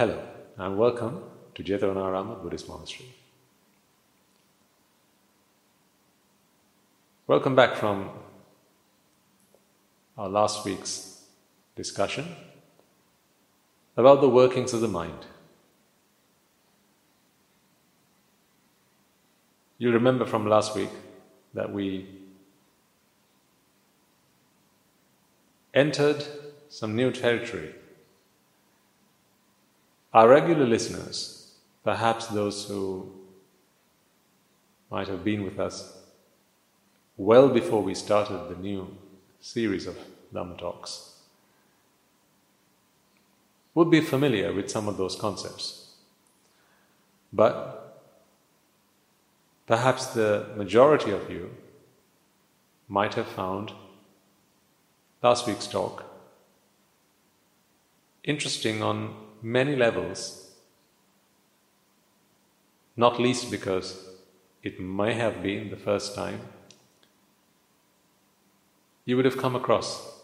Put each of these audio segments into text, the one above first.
Hello, and welcome to Jetavanarama Buddhist Monastery. Welcome back from our last week's discussion about the workings of the mind. You remember from last week that we entered some new territory. Our regular listeners, perhaps those who might have been with us well before we started the new series of Dhamma talks, would be familiar with some of those concepts. But perhaps the majority of you might have found last week's talk interesting on many levels, not least because it may have been the first time you would have come across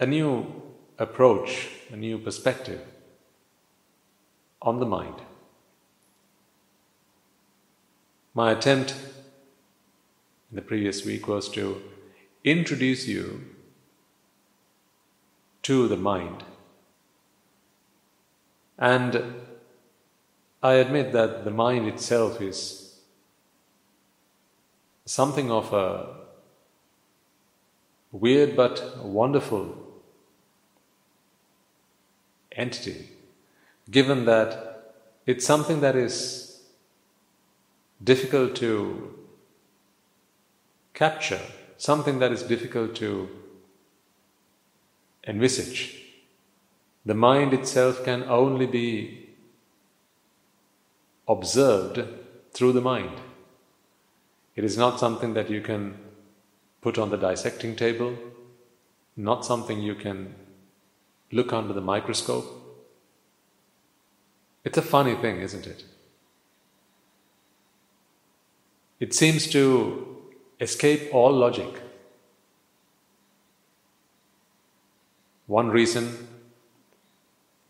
a new approach, a new perspective on the mind. My attempt in the previous week was to introduce you to the mind. And I admit that the mind itself is something of a weird but wonderful entity, given that it's something that is difficult to capture, something that is difficult to envisage. The mind itself can only be observed through the mind. It is not something that you can put on the dissecting table, not something you can look under the microscope. It's a funny thing, isn't it? It seems to escape all logic. One reason,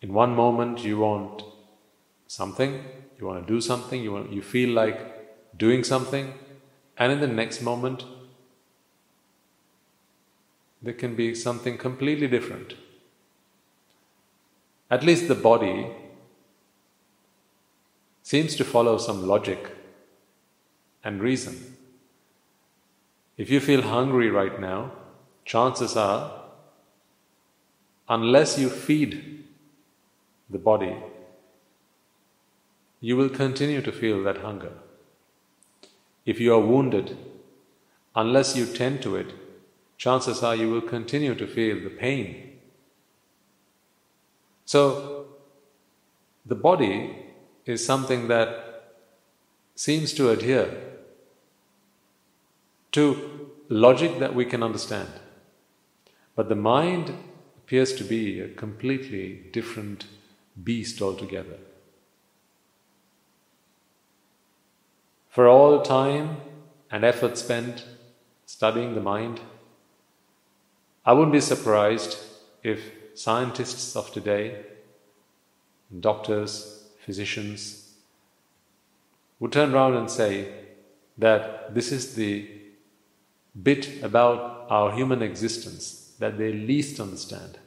in one moment you want something, you want to do something, you, want, you feel like doing something, and in the next moment there can be something completely different. At least the body seems to follow some logic and reason. If you feel hungry right now, chances are, unless you feed the body, you will continue to feel that hunger. If you are wounded, unless you tend to it, chances are you will continue to feel the pain. So, the body is something that seems to adhere to logic that we can understand. But the mind appears to be a completely different beast altogether. For all time and effort spent studying the mind, I wouldn't be surprised if scientists of today, doctors, physicians, would turn around and say that this is the bit about our human existence that they least understand.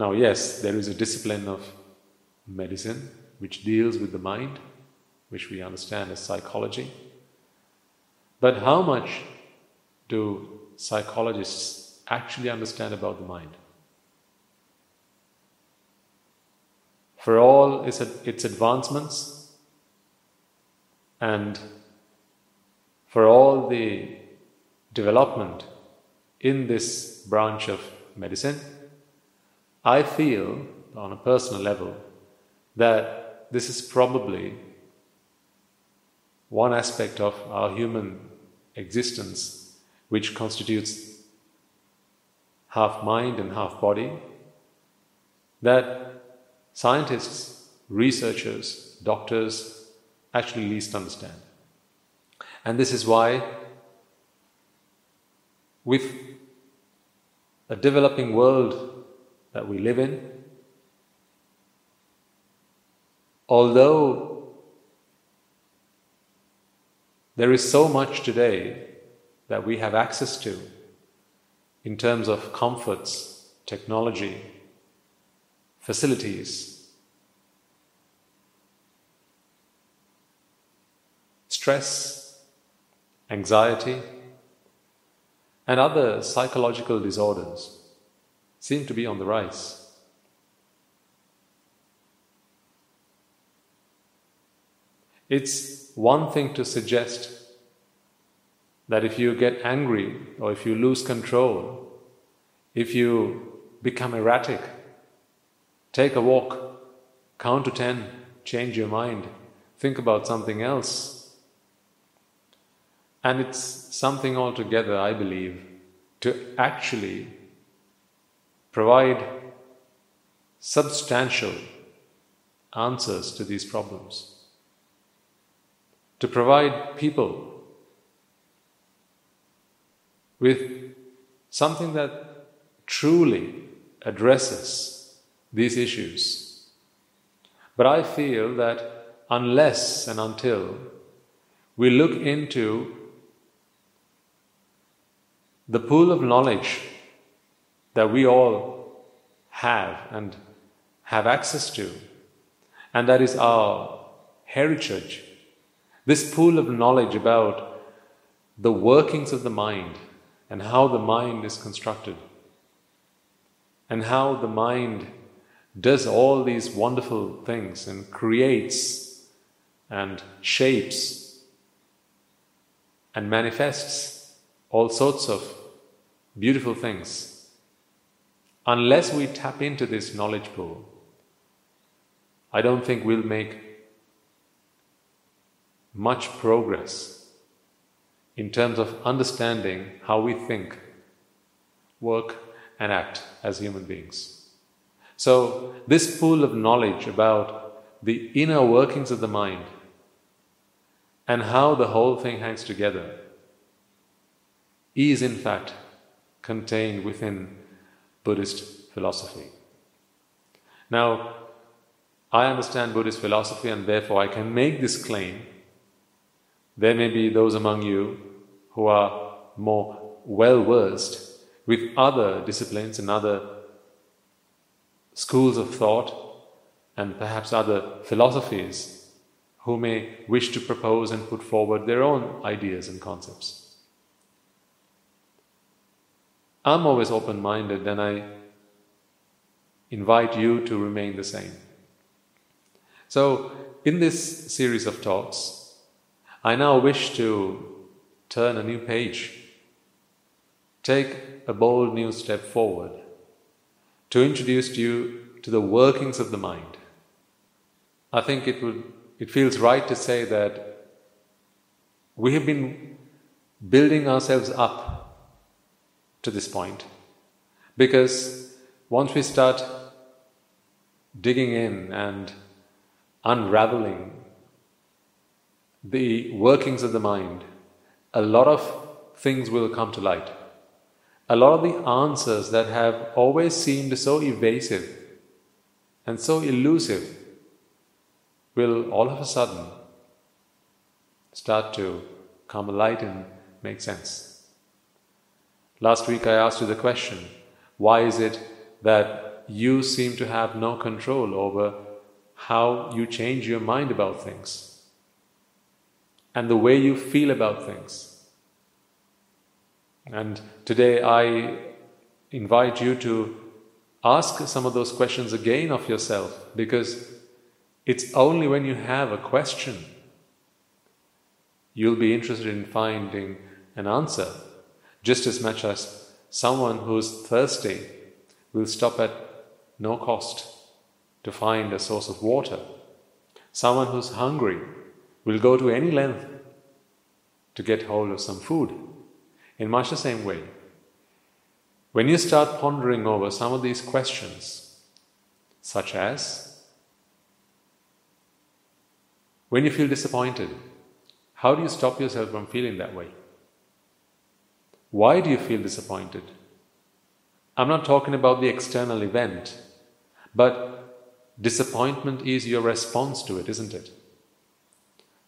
Now, yes, there is a discipline of medicine which deals with the mind, which we understand as psychology. But how much do psychologists actually understand about the mind. For all its, advancements and for all the development in this branch of medicine, I feel on a personal level that this is probably one aspect of our human existence which constitutes half mind and half body, that scientists, researchers, doctors actually least understand. And this is why, with a developing world that we live in. Although there is so much today that we have access to in terms of comforts, technology, facilities, stress, anxiety, and other psychological disorders seem to be on the rise. It's one thing to suggest that if you get angry or if you lose control, if you become erratic, take a walk, count to ten, change your mind, think about something else. And it's something altogether, I believe, to actually provide substantial answers to these problems. To provide people with something that truly addresses these issues. But I feel that unless and until we look into the pool of knowledge that we all have and have access to, and that is our heritage. This pool of knowledge about the workings of the mind and how the mind is constructed, and how the mind does all these wonderful things and creates and shapes and manifests all sorts of beautiful things Unless we tap into this knowledge pool, I don't think we'll make much progress in terms of understanding how we think, work, and act as human beings. So, this pool of knowledge about the inner workings of the mind and how the whole thing hangs together is, in fact, contained within Buddhist philosophy. Now, I understand Buddhist philosophy and therefore I can make this claim. There may be those among you who are more well versed with other disciplines and other schools of thought and perhaps other philosophies who may wish to propose and put forward their own ideas and concepts. I'm always open minded and I invite you to remain the same. So, in this series of talks, I now wish to turn a new page, take a bold new step forward, to introduce you to the workings of the mind. I think it would it feels right to say that we have been building ourselves up to this point. Because once we start digging in and unraveling the workings of the mind, a lot of things will come to light. A lot of the answers that have always seemed so evasive and so elusive will all of a sudden start to come alight and make sense. Last week I asked you the question why is it that you seem to have no control over how you change your mind about things and the way you feel about things? And today I invite you to ask some of those questions again of yourself because it's only when you have a question you'll be interested in finding an answer just as much as someone who's thirsty will stop at no cost to find a source of water. Someone who's hungry will go to any length to get hold of some food. In much the same way, when you start pondering over some of these questions, such as when you feel disappointed, how do you stop yourself from feeling that way? Why do you feel disappointed? I'm not talking about the external event, but disappointment is your response to it, isn't it?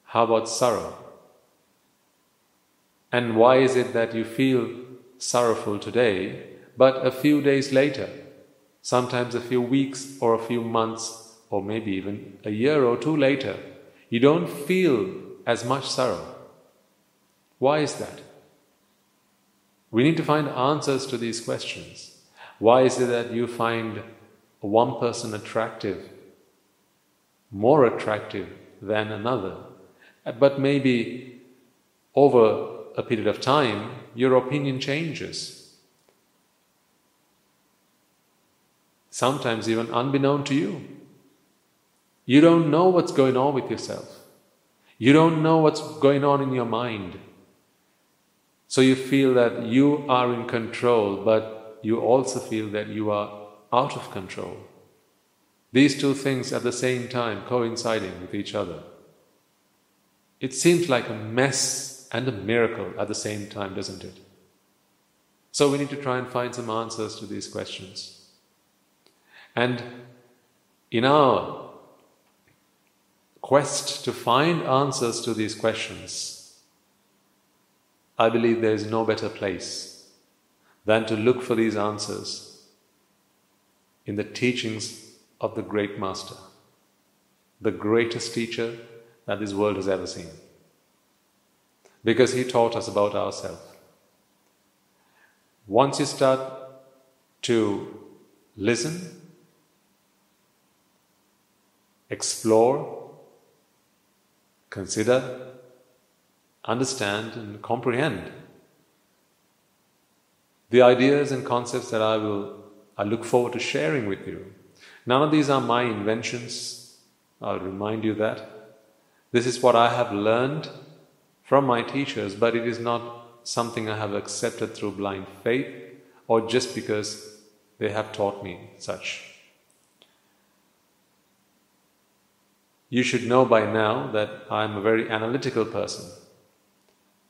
How about sorrow? And why is it that you feel sorrowful today, but a few days later, sometimes a few weeks or a few months, or maybe even a year or two later, you don't feel as much sorrow? Why is that? We need to find answers to these questions. Why is it that you find one person attractive, more attractive than another? But maybe over a period of time, your opinion changes. Sometimes, even unbeknown to you. You don't know what's going on with yourself. You don't know what's going on in your mind. So you feel that you are in control, but you also feel that you are out of control. These two things at the same time coinciding with each other. It seems like a mess and a miracle at the same time, doesn't it? So we need to try and find some answers to these questions. And in our quest to find answers to these questions, I believe there is no better place than to look for these answers in the teachings of the great Master, the greatest teacher that this world has ever seen because He taught us about ourselves. Once you start to listen, explore, consider, understand, and comprehend the ideas and concepts that I will I look forward to sharing with you. None of these are my inventions. I'll remind you that. This is what I have learned from my teachers, but it is not something I have accepted through blind faith or just because they have taught me such. You should know by now that I am a very analytical person.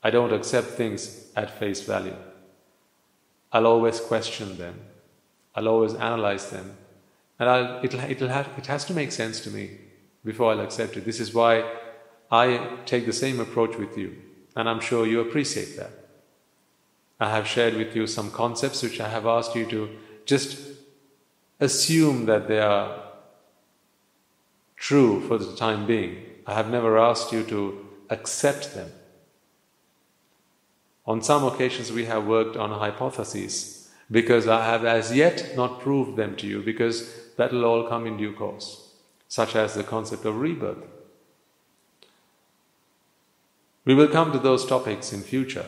I don't accept things at face value. I'll always question them. I'll always analyze them. And I'll, it'll, it'll have, it has to make sense to me before I'll accept it. This is why I take the same approach with you, and I'm sure you appreciate that. I have shared with you some concepts which I have asked you to just assume that they are true for the time being. I have never asked you to accept them. On some occasions, we have worked on hypotheses because I have as yet not proved them to you, because that will all come in due course, such as the concept of rebirth. We will come to those topics in future.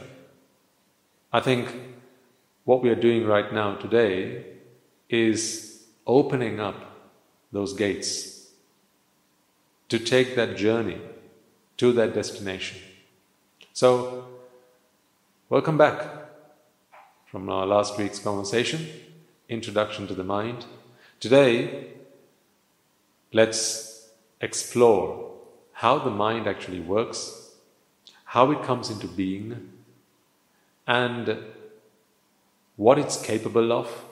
I think what we are doing right now today is opening up those gates to take that journey to that destination. So, welcome back from our last week's conversation, Introduction to the Mind. Today, let's explore how the mind actually works how it comes into being, and what it's capable of,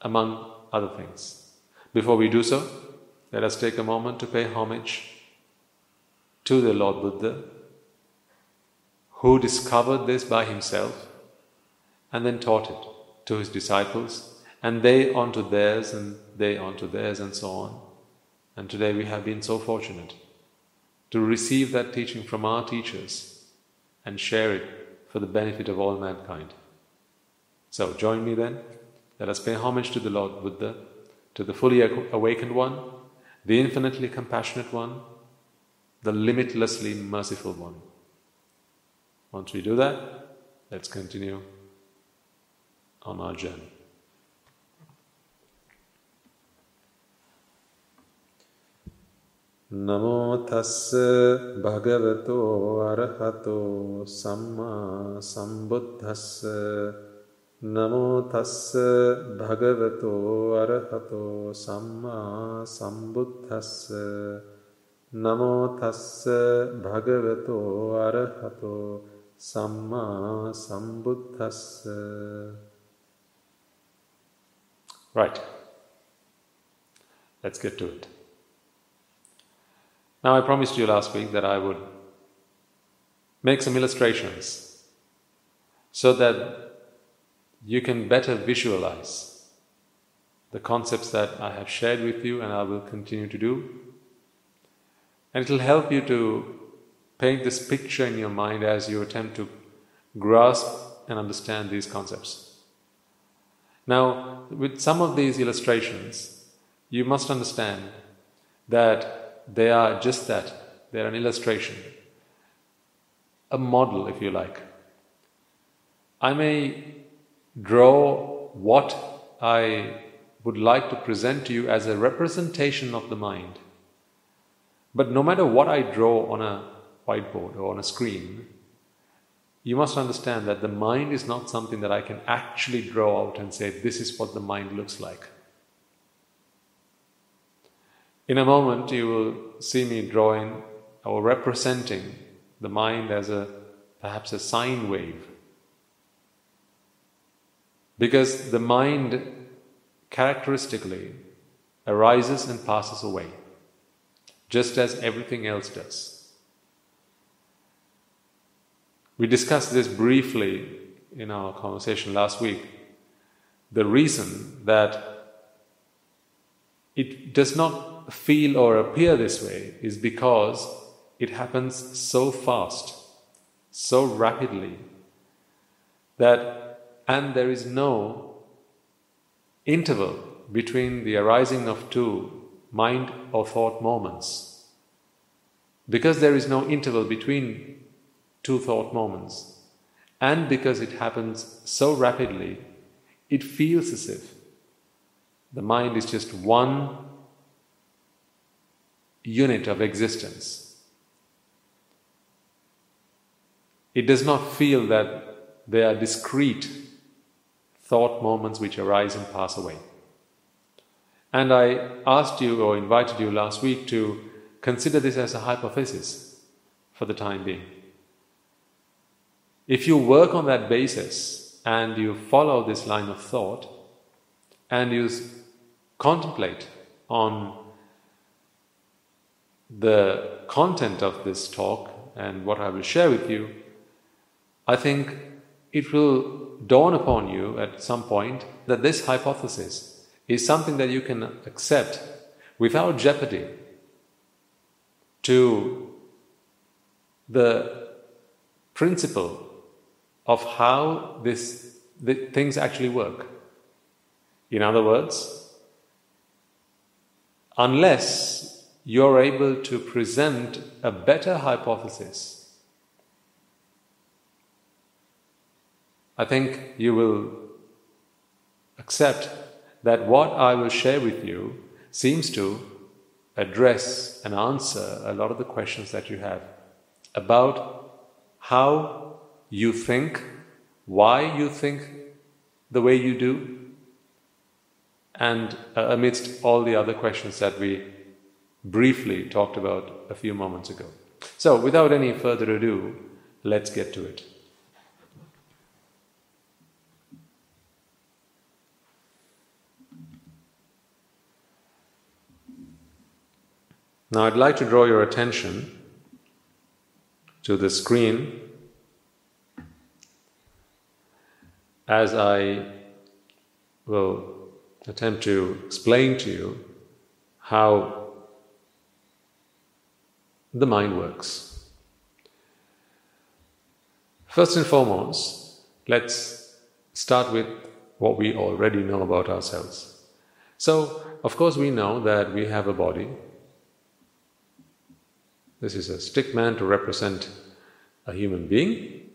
among other things. Before we do so, let us take a moment to pay homage to the Lord Buddha, who discovered this by himself and then taught it to his disciples, and they onto theirs, and they onto theirs, and so on. And today we have been so fortunate to receive that teaching from our teachers and share it for the benefit of all mankind. So join me then. Let us pay homage to the Lord Buddha, to the fully awakened one, the infinitely compassionate one, the limitlessly merciful one. Once we do that, let's continue on our journey. නමෝ තස්ස භගවතෝ අරහතෝ සම්මා සම්බුද්දස්ස නමෝ තස්ස භගවතෝ අරහතෝ සම්මා සම්බුද්දස්ස නමෝ තස්ස භගවතෝ අරහතෝ Samma Sambuddhassa. Right. Let's get to it. Now, I promised you last week that I would make some illustrations so that you can better visualize the concepts that I have shared with you and I will continue to do. And it will help you to paint this picture in your mind as you attempt to grasp and understand these concepts. Now, with some of these illustrations, you must understand that they are just that, they're an illustration, a model, if you like. I may draw what I would like to present to you as a representation of the mind. But no matter what I draw on a whiteboard or on a screen, you must understand that the mind is not something that I can actually draw out and say, this is what the mind looks like. In a moment, you will see me drawing or representing the mind as a perhaps a sine wave. Because the mind characteristically arises and passes away, just as everything else does. We discussed this briefly in our conversation last week. The reason that it does not feel or appear this way is because it happens so fast, so rapidly, that, and there is no interval between the arising of two mind or thought moments. Because there is no interval between two thought moments. And because it happens so rapidly, it feels as if the mind is just one unit of existence. It does not feel that they are discrete thought moments which arise and pass away. And I asked you or invited you last week to consider this as a hypothesis for the time being. If you work on that basis and you follow this line of thought and you contemplate on the content of this talk and what I will share with you, I think it will dawn upon you at some point that this hypothesis is something that you can accept without jeopardy to the principle of how this, the, things actually work. In other words, unless you're able to present a better hypothesis, I think you will accept that what I will share with you seems to address and answer a lot of the questions that you have about how you think, why you think the way you do, and uh, amidst all the other questions that we briefly talked about a few moments ago. So, without any further ado, let's get to it. Now, I'd like to draw your attention to the screen as I will attempt to explain to you how the mind works. First and foremost, let's start with what we already know about ourselves. So, of course, we know that we have a body. This is a stick man to represent a human being.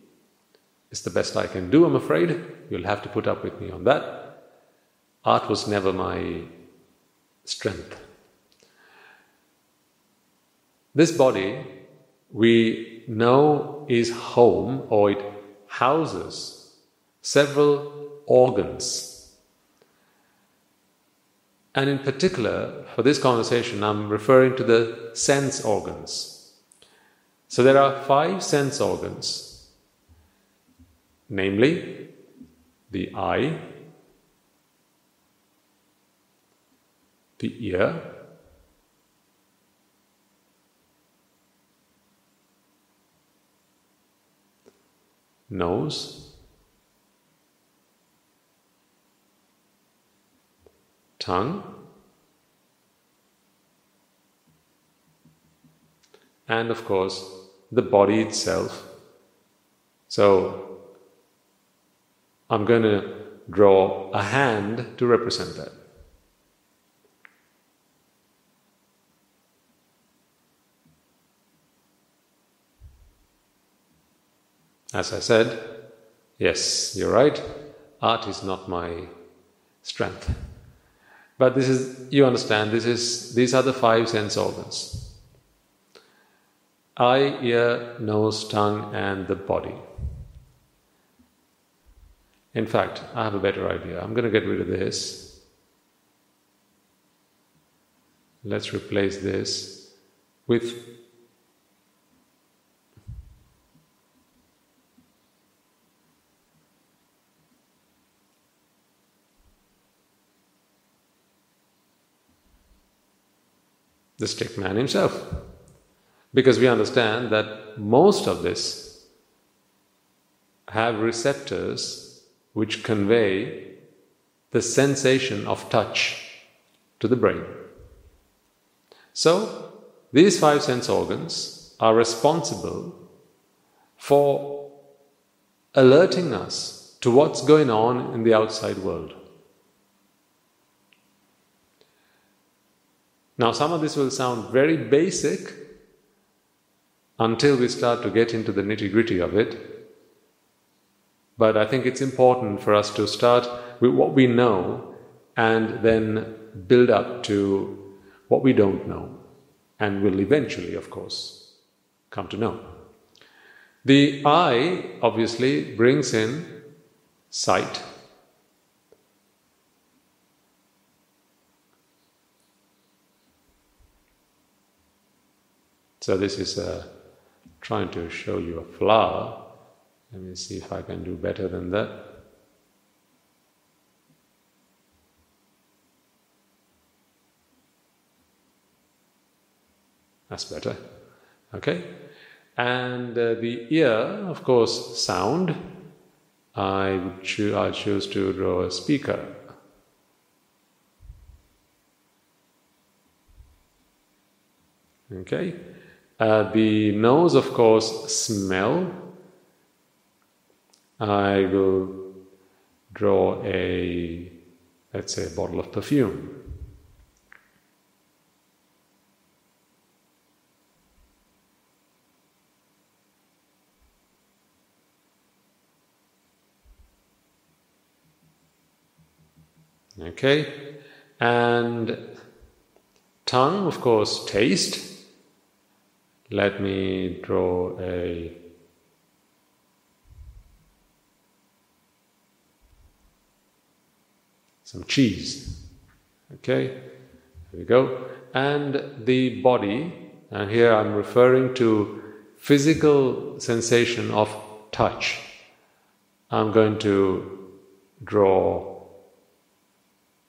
It's the best I can do, I'm afraid. You'll have to put up with me on that. Art was never my strength. This body we know is home or it houses several organs. And in particular, for this conversation, I'm referring to the sense organs. So there are five sense organs namely the eye, the ear, nose, tongue, and of course the body itself. So I'm going to draw a hand to represent that. As I said, yes, you're right, art is not my strength. But this is, you understand, this is, these are the five sense organs eye, ear, nose, tongue, and the body. In fact, I have a better idea. I'm going to get rid of this. Let's replace this with the stick man himself. Because we understand that most of this have receptors which convey the sensation of touch to the brain. So, these five sense organs are responsible for alerting us to what's going on in the outside world. Now, some of this will sound very basic until we start to get into the nitty gritty of it. But I think it's important for us to start with what we know and then build up to what we don't know and will eventually, of course, come to know. The eye obviously brings in sight, So this is uh, trying to show you a flower. Let me see if I can do better than that. That's better. Okay? And uh, the ear, of course, sound. I, cho- I choose to draw a speaker. Okay? Uh, the nose, of course, smell. I will draw a, let's say, a bottle of perfume. Okay, and tongue, of course, taste. Let me draw a some cheese. Okay, there we go. And the body, and here I'm referring to physical sensation of touch. I'm going to draw.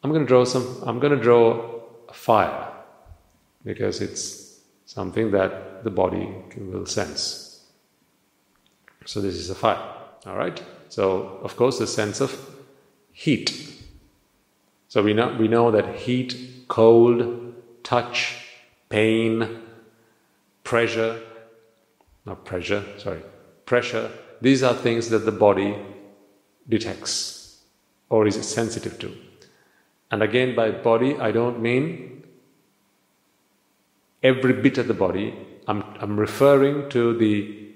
I'm going to draw some. I'm going to draw a fire because it's something that the body will sense. So this is a fire, all right? So of course the sense of heat. So we know we know that heat, cold, touch, pain, pressure, not pressure, sorry, pressure, these are things that the body detects or is sensitive to. And again, by body, I don't mean every bit of the body, I'm, I'm referring to the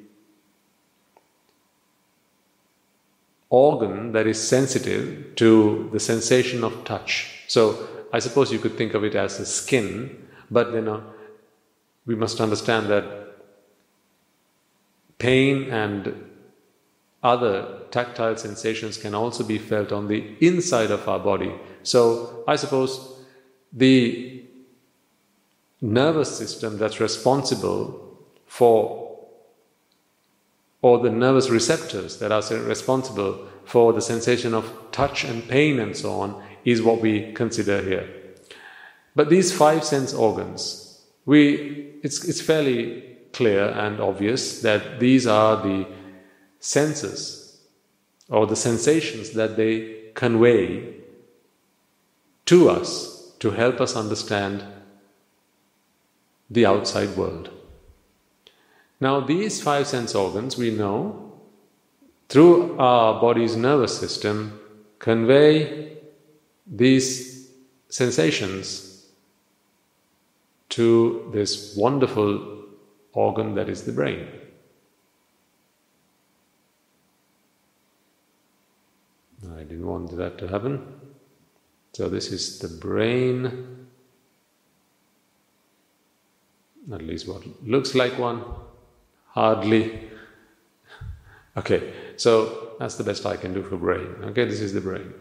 organ that is sensitive to the sensation of touch. So I suppose you could think of it as a skin, but you uh, know, we must understand that pain and other tactile sensations can also be felt on the inside of our body. So I suppose the nervous system that's responsible for, or the nervous receptors that are responsible for the sensation of touch and pain and so on, is what we consider here. But these five sense organs, we, it's, it's fairly clear and obvious that these are the senses or the sensations that they convey to us to help us understand the outside world. Now, these five sense organs we know through our body's nervous system convey these sensations to this wonderful organ that is the brain. I didn't want that to happen. So, this is the brain, at least what looks like one, hardly. Okay, so that's the best I can do for brain. Okay, this is the brain.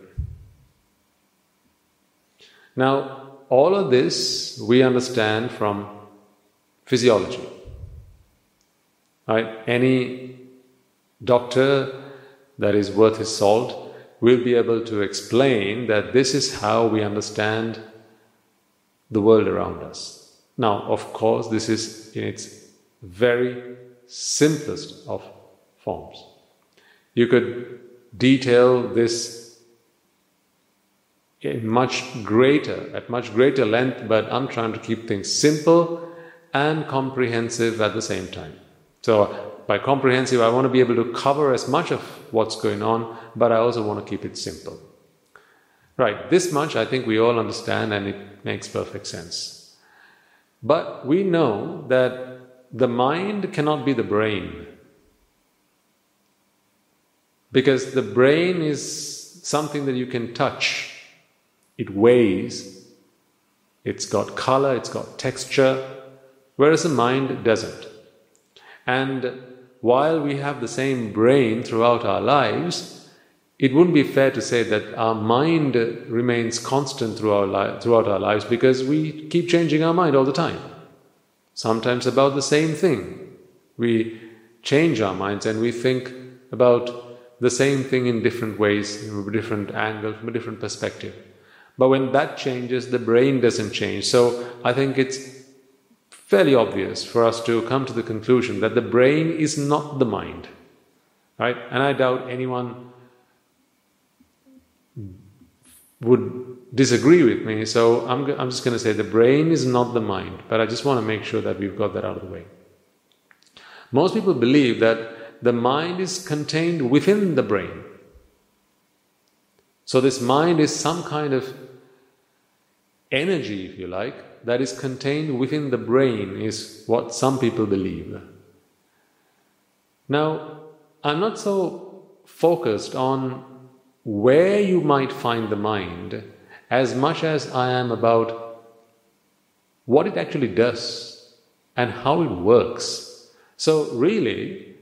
Now, all of this we understand from physiology. Right? Any doctor that is worth his salt will be able to explain that this is how we understand the world around us. Now, of course, this is in its very simplest of forms. You could detail this in much greater, at much greater length, but I'm trying to keep things simple and comprehensive at the same time. So, by comprehensive, I want to be able to cover as much of what's going on, but I also want to keep it simple. Right, this much I think we all understand and it makes perfect sense. But we know that the mind cannot be the brain. Because the brain is something that you can touch, it weighs, it's got color, it's got texture, whereas the mind doesn't. And while we have the same brain throughout our lives, it wouldn't be fair to say that our mind remains constant throughout our lives because we keep changing our mind all the time. Sometimes about the same thing. We change our minds and we think about the same thing in different ways, from a different angle, from a different perspective. But when that changes, the brain doesn't change. So I think it's fairly obvious for us to come to the conclusion that the brain is not the mind. Right? And I doubt anyone would disagree with me. So I'm, I'm just going to say the brain is not the mind. But I just want to make sure that we've got that out of the way. Most people believe that the mind is contained within the brain. So, this mind is some kind of energy, if you like, that is contained within the brain, is what some people believe. Now, I'm not so focused on where you might find the mind as much as I am about what it actually does and how it works. So, really,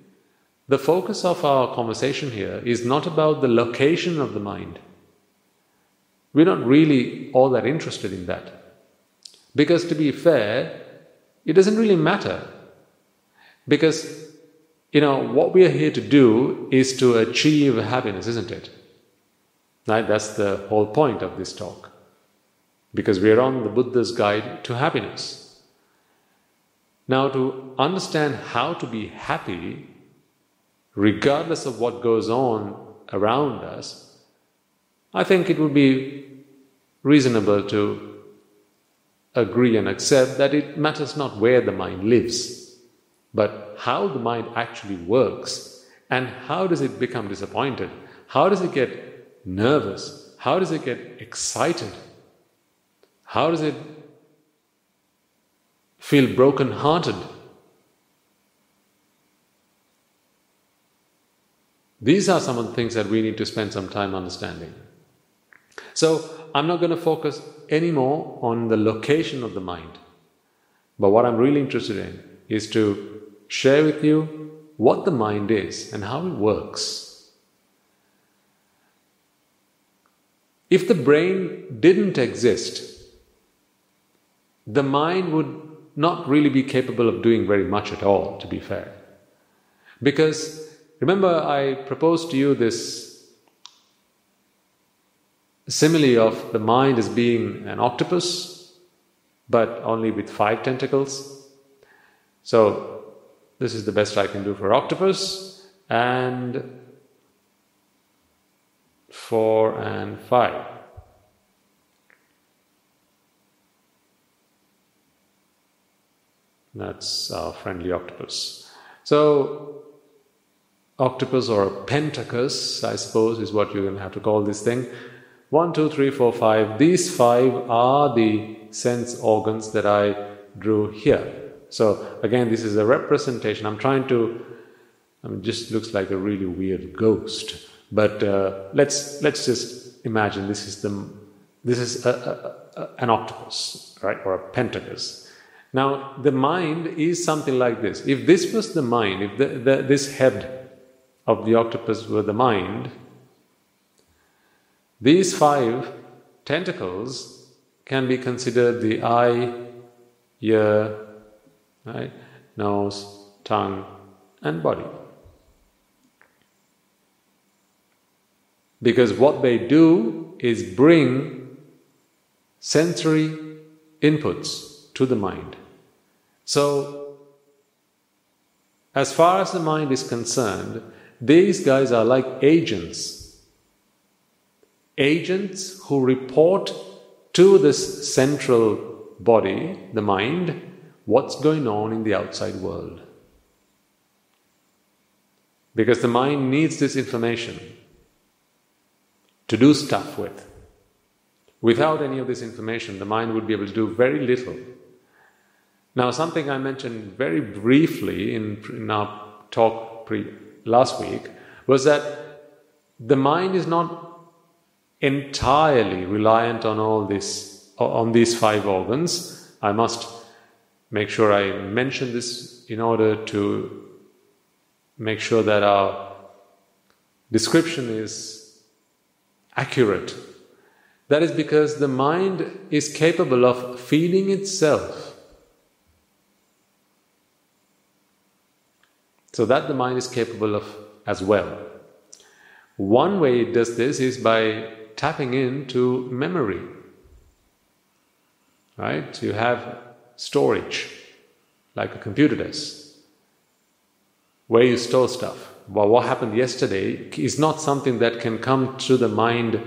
the focus of our conversation here is not about the location of the mind. We're not really all that interested in that. Because to be fair, it doesn't really matter. Because, you know, what we are here to do is to achieve happiness, isn't it? That's the whole point of this talk. Because we are on the Buddha's guide to happiness. Now, to understand how to be happy, regardless of what goes on around us, I think it would be reasonable to agree and accept that it matters not where the mind lives, but how the mind actually works and how does it become disappointed? How does it get nervous? How does it get excited? How does it feel broken hearted? These are some of the things that we need to spend some time understanding. So, I'm not going to focus anymore on the location of the mind. But what I'm really interested in is to share with you what the mind is and how it works. If the brain didn't exist, the mind would not really be capable of doing very much at all, to be fair. Because Remember, I proposed to you this simile of the mind as being an octopus but only with five tentacles. So, this is the best I can do for octopus, and four and five. That's our friendly octopus. So, octopus or pentacus, I suppose, is what you're going to have to call this thing. One, two, three, four, five. These five are the sense organs that I drew here. So, again, this is a representation. I'm trying to, I mean, just looks like a really weird ghost. But uh, let's, let's just imagine this is, the, this is a, a, a, an octopus, right, or a pentacus. Now, the mind is something like this. If this was the mind, if the, the, this head of the octopus were the mind, these five tentacles can be considered the eye, ear, right, nose, tongue, and body. Because what they do is bring sensory inputs to the mind. So, as far as the mind is concerned, these guys are like agents. Agents who report to this central body, the mind, what's going on in the outside world. Because the mind needs this information to do stuff with. Without any of this information, the mind would be able to do very little. Now, something I mentioned very briefly in, in our talk pre, last week was that the mind is not entirely reliant on all this on these five organs. I must make sure I mention this in order to make sure that our description is accurate. That is because the mind is capable of feeling itself So that the mind is capable of as well. One way it does this is by tapping into memory. Right? You have storage, like a computer does, where you store stuff. Well, what happened yesterday is not something that can come to the mind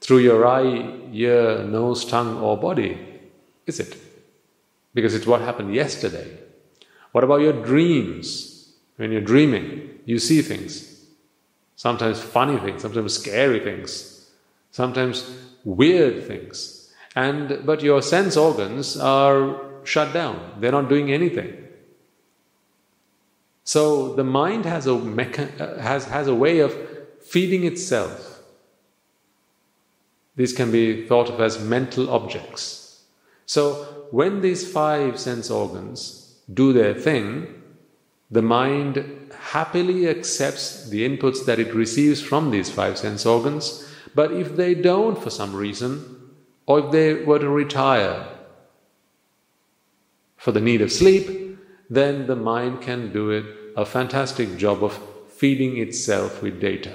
through your eye, ear, nose, tongue, or body, is it? Because it's what happened yesterday. What about your dreams? When you're dreaming, you see things. Sometimes funny things, sometimes scary things, sometimes weird things. And but your sense organs are shut down. They're not doing anything. So the mind has a mecha- has has a way of feeding itself. These can be thought of as mental objects. So when these five sense organs do their thing, the mind happily accepts the inputs that it receives from these five sense organs, but if they don't for some reason, or if they were to retire for the need of sleep, then the mind can do it a fantastic job of feeding itself with data.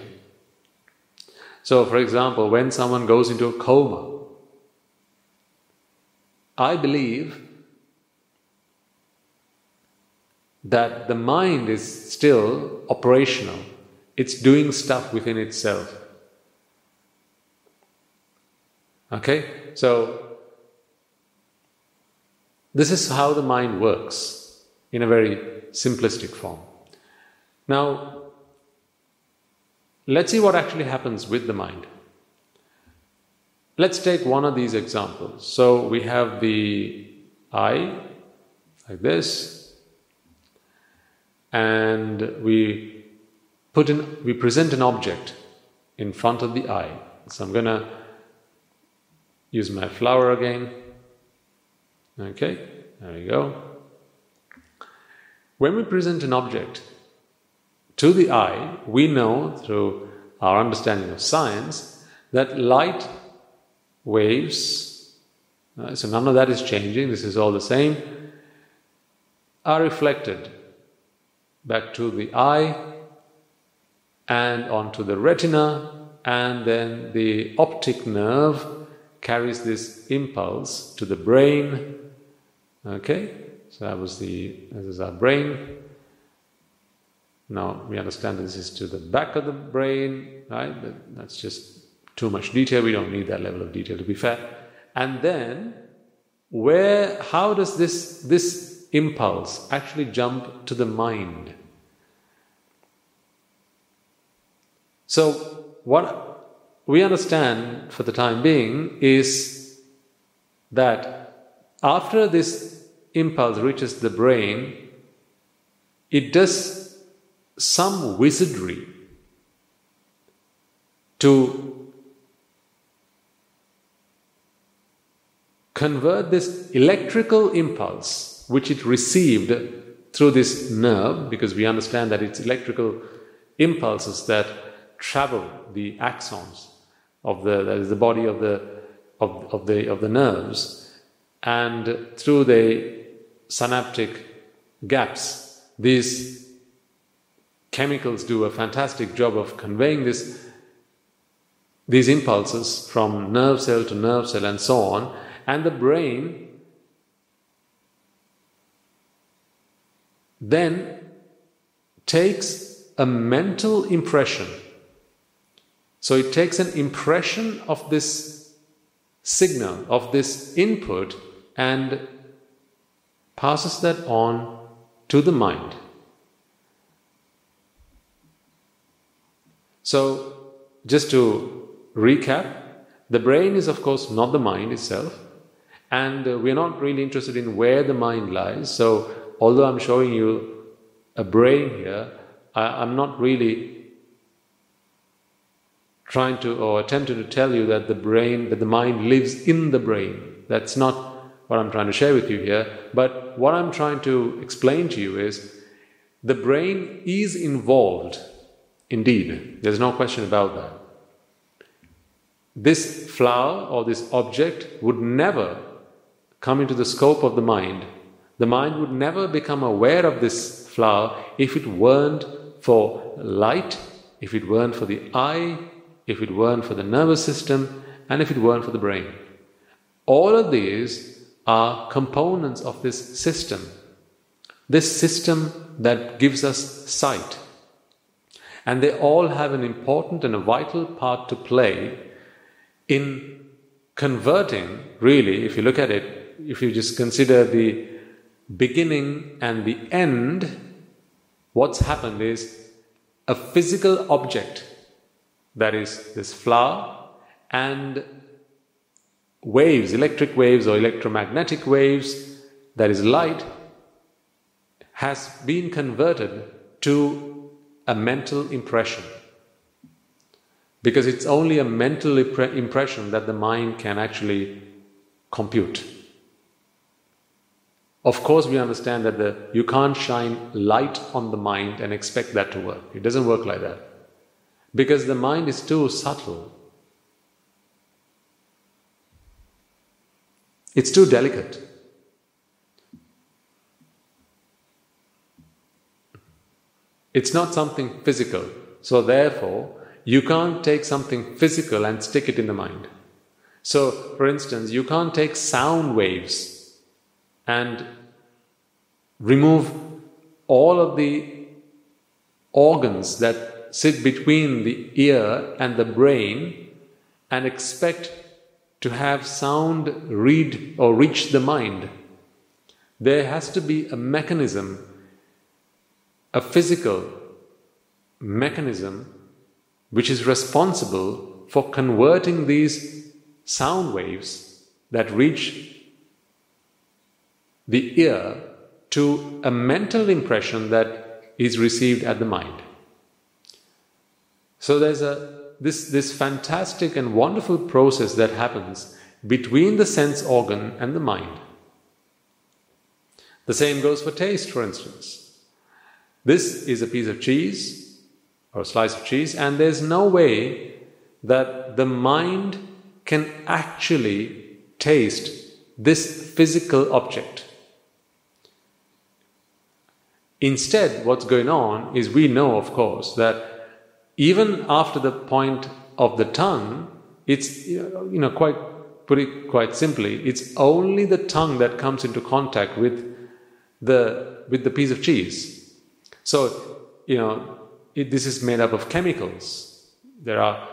So, for example, when someone goes into a coma, I believe that the mind is still operational, it's doing stuff within itself. Okay? So, this is how the mind works in a very simplistic form. Now, let's see what actually happens with the mind. Let's take one of these examples. So, we have the eye, like this, and we put in, we present an object in front of the eye. So I'm to use my flower again. Okay, there we go. When we present an object to the eye, we know through our understanding of science that light waves, uh, so none of that is changing, this is all the same, are reflected back to the eye and onto the retina, and then the optic nerve carries this impulse to the brain. Okay, so that was the this is our brain. Now we understand that this is to the back of the brain, right? But that's just too much detail. We don't need that level of detail to be fair. And then, where? How does this this impulse actually jump to the mind? So, what we understand for the time being is that after this impulse reaches the brain, it does some wizardry to convert this electrical impulse which it received through this nerve, because we understand that it's electrical impulses that travel the axons of the that is the body of the of, of the of the nerves. And through the synaptic gaps. These chemicals do a fantastic job of conveying this these impulses from nerve cell to nerve cell and so on and the brain then takes a mental impression. So it takes an impression of this signal, of this input, and passes that on to the mind. So, just to recap, the brain is, of course, not the mind itself, and uh, we're not really interested in where the mind lies. So, although I'm showing you a brain here, I, I'm not really trying to or attempting to tell you that the brain, that the mind lives in the brain. That's not what I'm trying to share with you here. But what I'm trying to explain to you is the brain is involved. Indeed, there's no question about that. This flower or this object would never come into the scope of the mind. The mind would never become aware of this flower if it weren't for light, if it weren't for the eye, if it weren't for the nervous system, and if it weren't for the brain. All of these are components of this system, this system that gives us sight. And they all have an important and a vital part to play in converting, really, if you look at it, if you just consider the beginning and the end, what's happened is a physical object that is this flower, and waves, electric waves or electromagnetic waves, that is light, has been converted to a mental impression. Because it's only a mental impression that the mind can actually compute. Of course, we understand that the, you can't shine light on the mind and expect that to work. It doesn't work like that because the mind is too subtle. It's too delicate. It's not something physical. So, therefore, you can't take something physical and stick it in the mind. So, for instance, you can't take sound waves and remove all of the organs that sit between the ear and the brain and expect to have sound read or reach the mind. There has to be a mechanism, a physical mechanism, which is responsible for converting these sound waves that reach the ear to a mental impression that is received at the mind. So there's a this this fantastic and wonderful process that happens between the sense organ and the mind. The same goes for taste, for instance. This is a piece of cheese or a slice of cheese, and there's no way that the mind can actually taste this physical object. Instead, what's going on is we know, of course, that even after the point of the tongue, it's you know quite put it quite simply, it's only the tongue that comes into contact with the, with the piece of cheese. So, you know, it, this is made up of chemicals. There are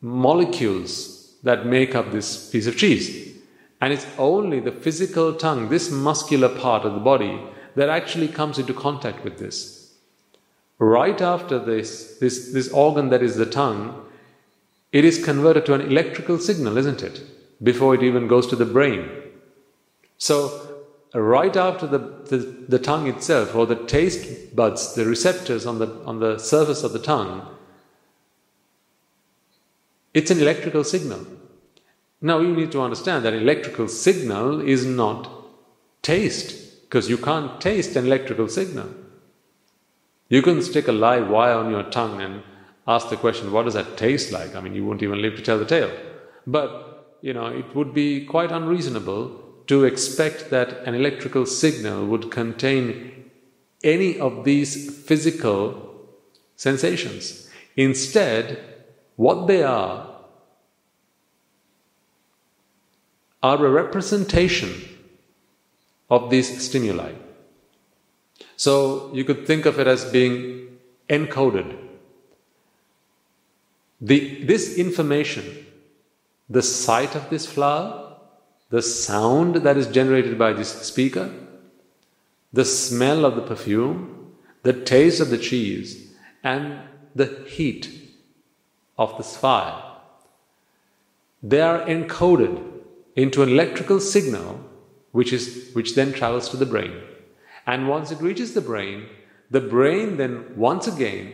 molecules that make up this piece of cheese. And it's only the physical tongue, this muscular part of the body, that actually comes into contact with this. Right after this, this, this organ that is the tongue, it is converted to an electrical signal, isn't it? Before it even goes to the brain. So, right after the, the, the tongue itself, or the taste buds, the receptors on the, on the surface of the tongue, it's an electrical signal. Now you need to understand that electrical signal is not taste, because you can't taste an electrical signal. You can stick a live wire on your tongue and ask the question, what does that taste like? I mean, you won't even live to tell the tale. But, you know, it would be quite unreasonable to expect that an electrical signal would contain any of these physical sensations. Instead, what they are are a representation of these stimuli. So you could think of it as being encoded. The, this information, the sight of this flower, the sound that is generated by this speaker, the smell of the perfume, the taste of the cheese, and the heat of this fire. They are encoded into an electrical signal which, is, which then travels to the brain. And once it reaches the brain, the brain then once again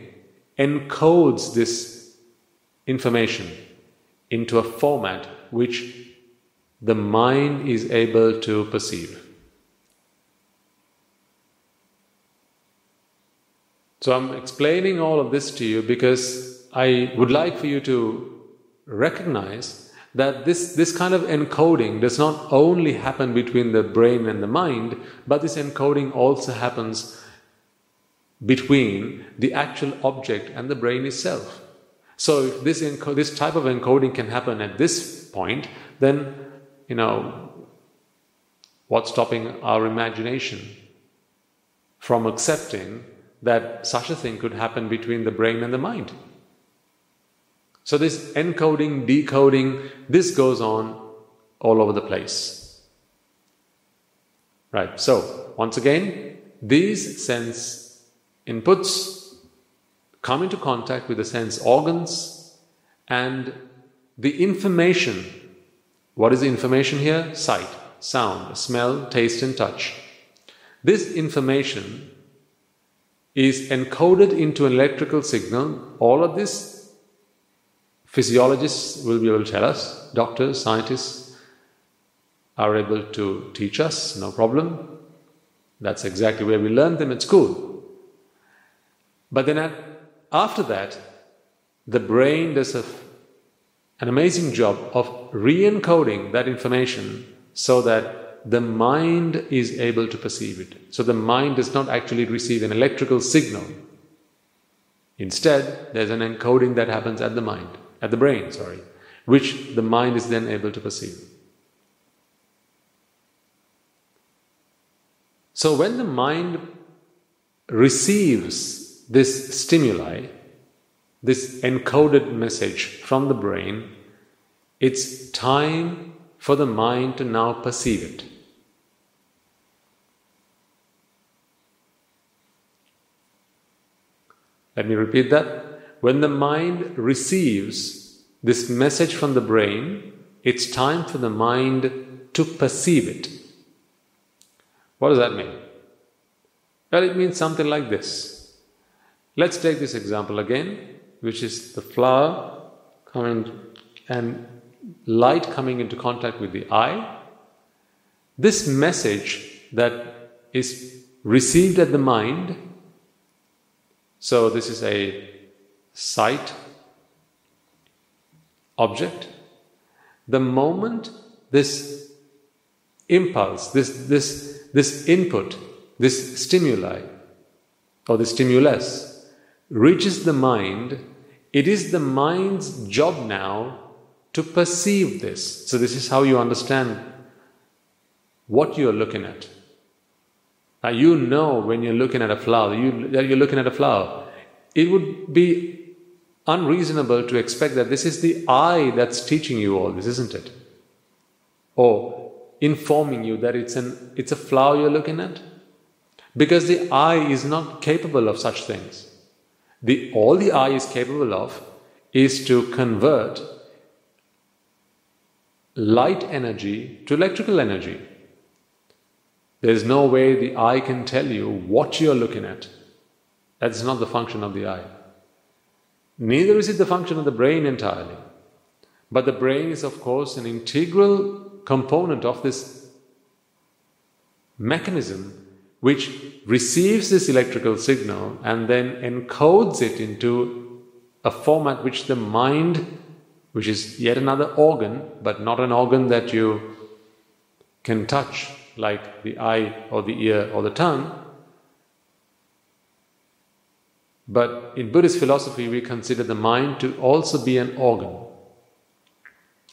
encodes this information into a format which the mind is able to perceive. So I'm explaining all of this to you because I would like for you to recognize that this, this kind of encoding does not only happen between the brain and the mind, but this encoding also happens between the actual object and the brain itself. So if this, this type of encoding can happen at this point, then, you know, what's stopping our imagination from accepting that such a thing could happen between the brain and the mind. So, this encoding, decoding, this goes on all over the place. Right, so once again, these sense inputs come into contact with the sense organs and the information. What is the information here? Sight, sound, smell, taste, and touch. This information is encoded into an electrical signal. All of this, physiologists will be able to tell us, doctors, scientists are able to teach us, no problem. That's exactly where we learned them at school. But then after that, the brain does a, an amazing job of re encoding that information so that the mind is able to perceive it. So the mind does not actually receive an electrical signal. Instead, there's an encoding that happens at the mind, at the brain, sorry, which the mind is then able to perceive. So when the mind receives this stimuli, this encoded message from the brain, it's time for the mind to now perceive it. Let me repeat that. When the mind receives this message from the brain, it's time for the mind to perceive it. What does that mean? Well, it means something like this. Let's take this example again, which is the flower coming and light coming into contact with the eye. This message that is received at the mind so this is a sight object. The moment this impulse, this, this, this input, this stimuli, or the stimulus, reaches the mind, it is the mind's job now to perceive this. So, this is how you understand what you're looking at. Now, you know when you're looking at a flower, you, that you're looking at a flower. It would be unreasonable to expect that this is the eye that's teaching you all this, isn't it? Or informing you that it's, an, it's a flower you're looking at. Because the eye is not capable of such things. The, all the eye is capable of is to convert light energy to electrical energy. There's no way the eye can tell you what you're looking at. That's not the function of the eye. Neither is it the function of the brain entirely. But the brain is, of course, an integral component of this mechanism which receives this electrical signal and then encodes it into a format which the mind, which is yet another organ, but not an organ that you can touch like the eye or the ear or the tongue. But in Buddhist philosophy, we consider the mind to also be an organ,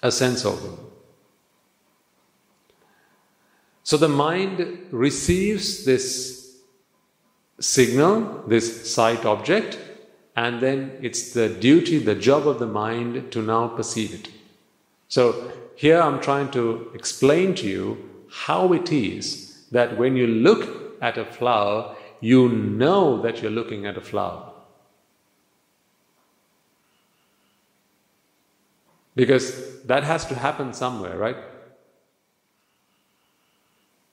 a sense organ. So the mind receives this signal, this sight object, and then it's the duty, the job of the mind to now perceive it. So here I'm trying to explain to you how it is that when you look at a flower, you know that you're looking at a flower. Because that has to happen somewhere, right?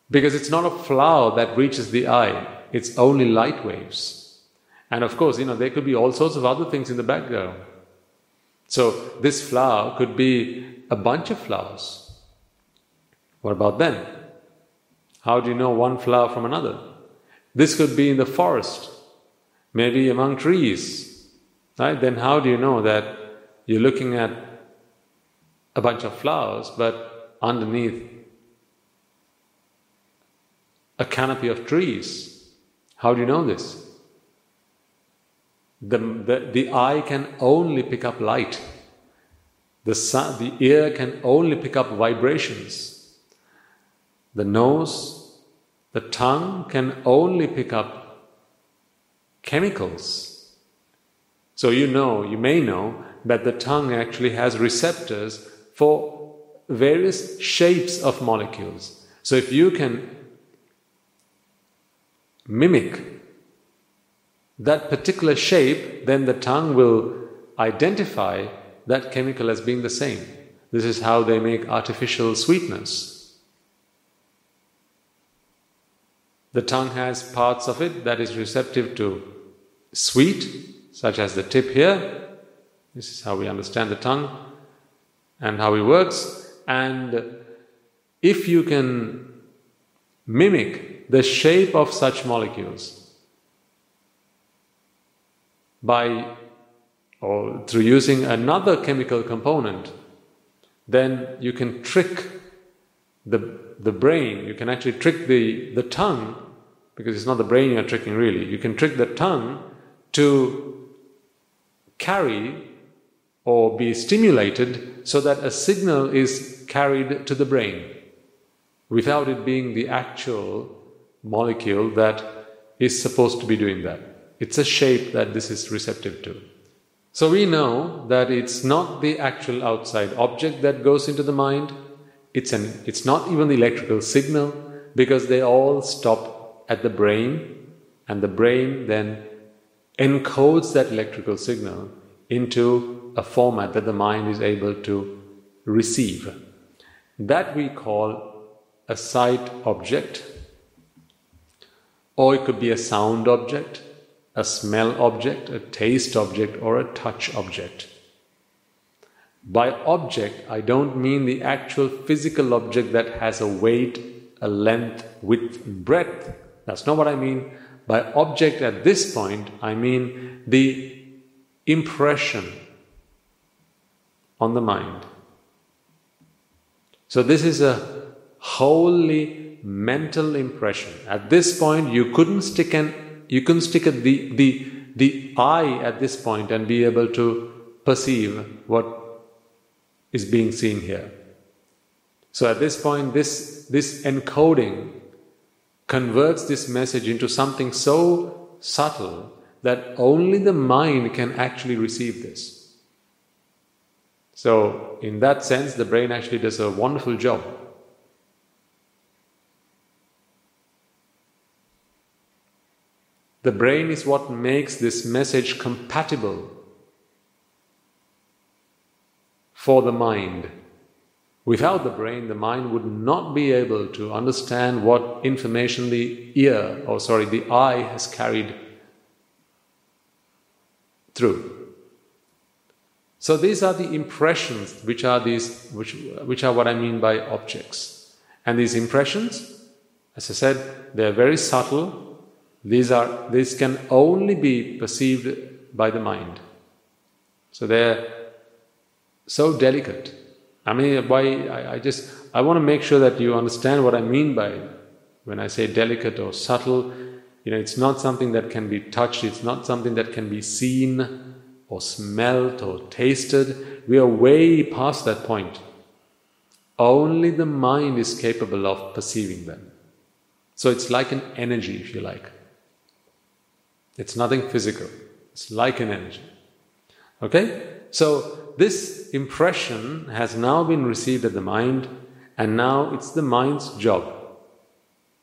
Because it's not a flower that reaches the eye, it's only light waves. And of course, you know, there could be all sorts of other things in the background. So this flower could be a bunch of flowers. What about then? How do you know one flower from another? This could be in the forest, maybe among trees. Right? Then how do you know that you're looking at a bunch of flowers, but underneath a canopy of trees. How do you know this? The, the, the eye can only pick up light. The, sun, the ear can only pick up vibrations. The nose, the tongue can only pick up chemicals. So you know, you may know, that the tongue actually has receptors for various shapes of molecules. So if you can mimic that particular shape, then the tongue will identify that chemical as being the same. This is how they make artificial sweetness. The tongue has parts of it that is receptive to sweet, such as the tip here. This is how we understand the tongue and how it works. And if you can mimic the shape of such molecules by or through using another chemical component, then you can trick the, the brain, you can actually trick the, the tongue, because it's not the brain you're tricking really, you can trick the tongue to carry or be stimulated so that a signal is carried to the brain without it being the actual molecule that is supposed to be doing that. It's a shape that this is receptive to. So we know that it's not the actual outside object that goes into the mind, it's, an, it's not even the electrical signal, because they all stop at the brain, and the brain then encodes that electrical signal into a format that the mind is able to receive. That we call a sight object or it could be a sound object, a smell object, a taste object, or a touch object. By object, I don't mean the actual physical object that has a weight, a length, width, and breadth. That's not what I mean. By object at this point, I mean the impression on the mind. So, this is a wholly mental impression. At this point, you couldn't stick an you couldn't stick at the the the eye at this point and be able to perceive what is being seen here. So at this point, this, this encoding converts this message into something so subtle that only the mind can actually receive this. So, in that sense, the brain actually does a wonderful job. The brain is what makes this message compatible for the mind. Without the brain, the mind would not be able to understand what information the ear, or sorry, the eye has carried through. So these are the impressions which are these which, which are what I mean by objects. And these impressions, as I said, they are very subtle. These are these can only be perceived by the mind. So they're so delicate I mean, why I, I just I want to make sure that you understand what I mean by when I say delicate or subtle. You know, it's not something that can be touched. It's not something that can be seen or smelt or tasted. We are way past that point. Only the mind is capable of perceiving them. So it's like an energy, if you like. It's nothing physical. It's like an energy. Okay? So this impression has now been received at the mind, and now it's the mind's job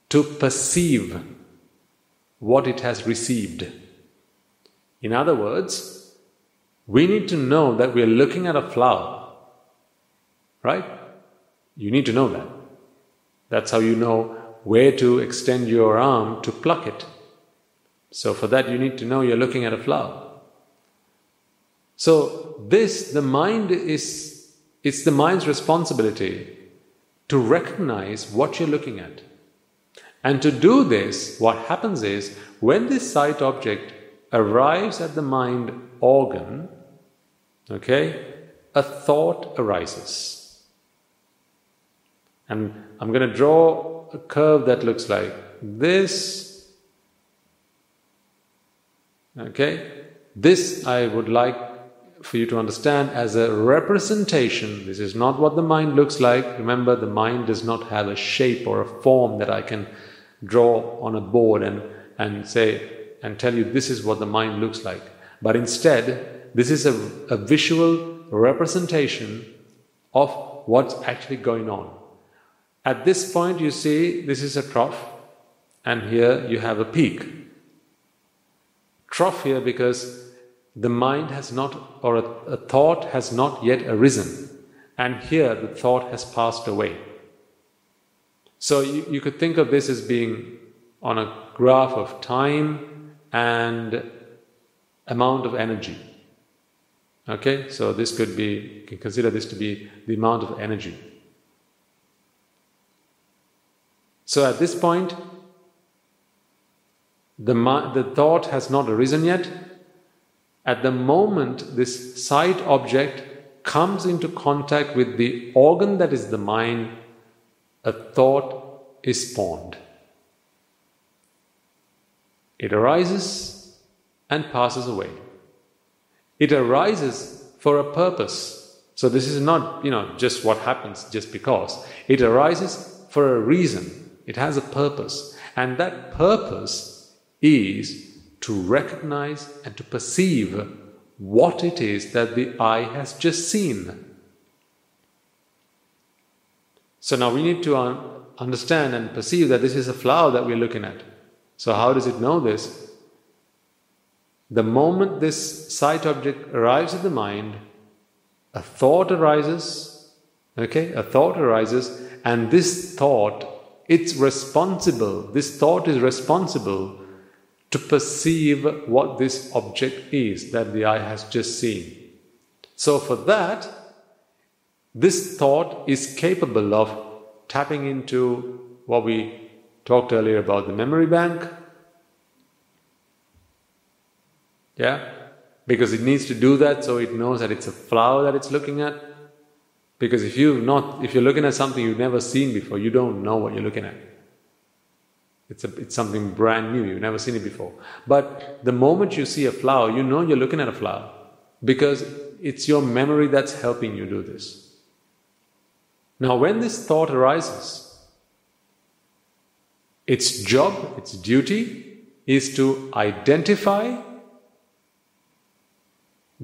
to perceive what it has received. In other words, we need to know that we are looking at a flower, right? You need to know that. That's how you know where to extend your arm to pluck it. So, for that, you need to know you're looking at a flower. So, this, the mind is, it's the mind's responsibility to recognize what you're looking at. And to do this, what happens is when this sight object arrives at the mind organ, okay, a thought arises. And I'm going to draw a curve that looks like this. Okay, this I would like for you to understand as a representation. This is not what the mind looks like. Remember, the mind does not have a shape or a form that I can draw on a board and, and say and tell you this is what the mind looks like. But instead, this is a, a visual representation of what's actually going on. At this point, you see this is a trough, and here you have a peak. Trough here because the mind has not, or a, a, thought has not yet arisen, and here the thought has passed away. So you, you could think of this as being on a graph of time and amount of energy. Okay, so this could be, you can consider this to be the amount of energy. So at this point, the, the thought has not arisen yet, at the moment this sight object comes into contact with the organ that is the mind, a thought is spawned. It arises and passes away. It arises for a purpose. So this is not, you know, just what happens just because. It arises for a reason. It has a purpose. And that purpose is to recognize and to perceive what it is that the eye has just seen. So now we need to understand and perceive that this is a flower that we're looking at. So, how does it know this? The moment this sight object arrives at the mind, a thought arises, okay, a thought arises, and this thought, it's responsible, this thought is responsible to perceive what this object is that the eye has just seen. So, for that, this thought is capable of tapping into what we talked earlier about the memory bank. Yeah? Because it needs to do that so it knows that it's a flower that it's looking at. Because if you not if you're looking at something you've never seen before, you don't know what you're looking at. It's, a, it's something brand new, you've never seen it before. But the moment you see a flower, you know you're looking at a flower because it's your memory that's helping you do this. Now, when this thought arises, its job, its duty is to identify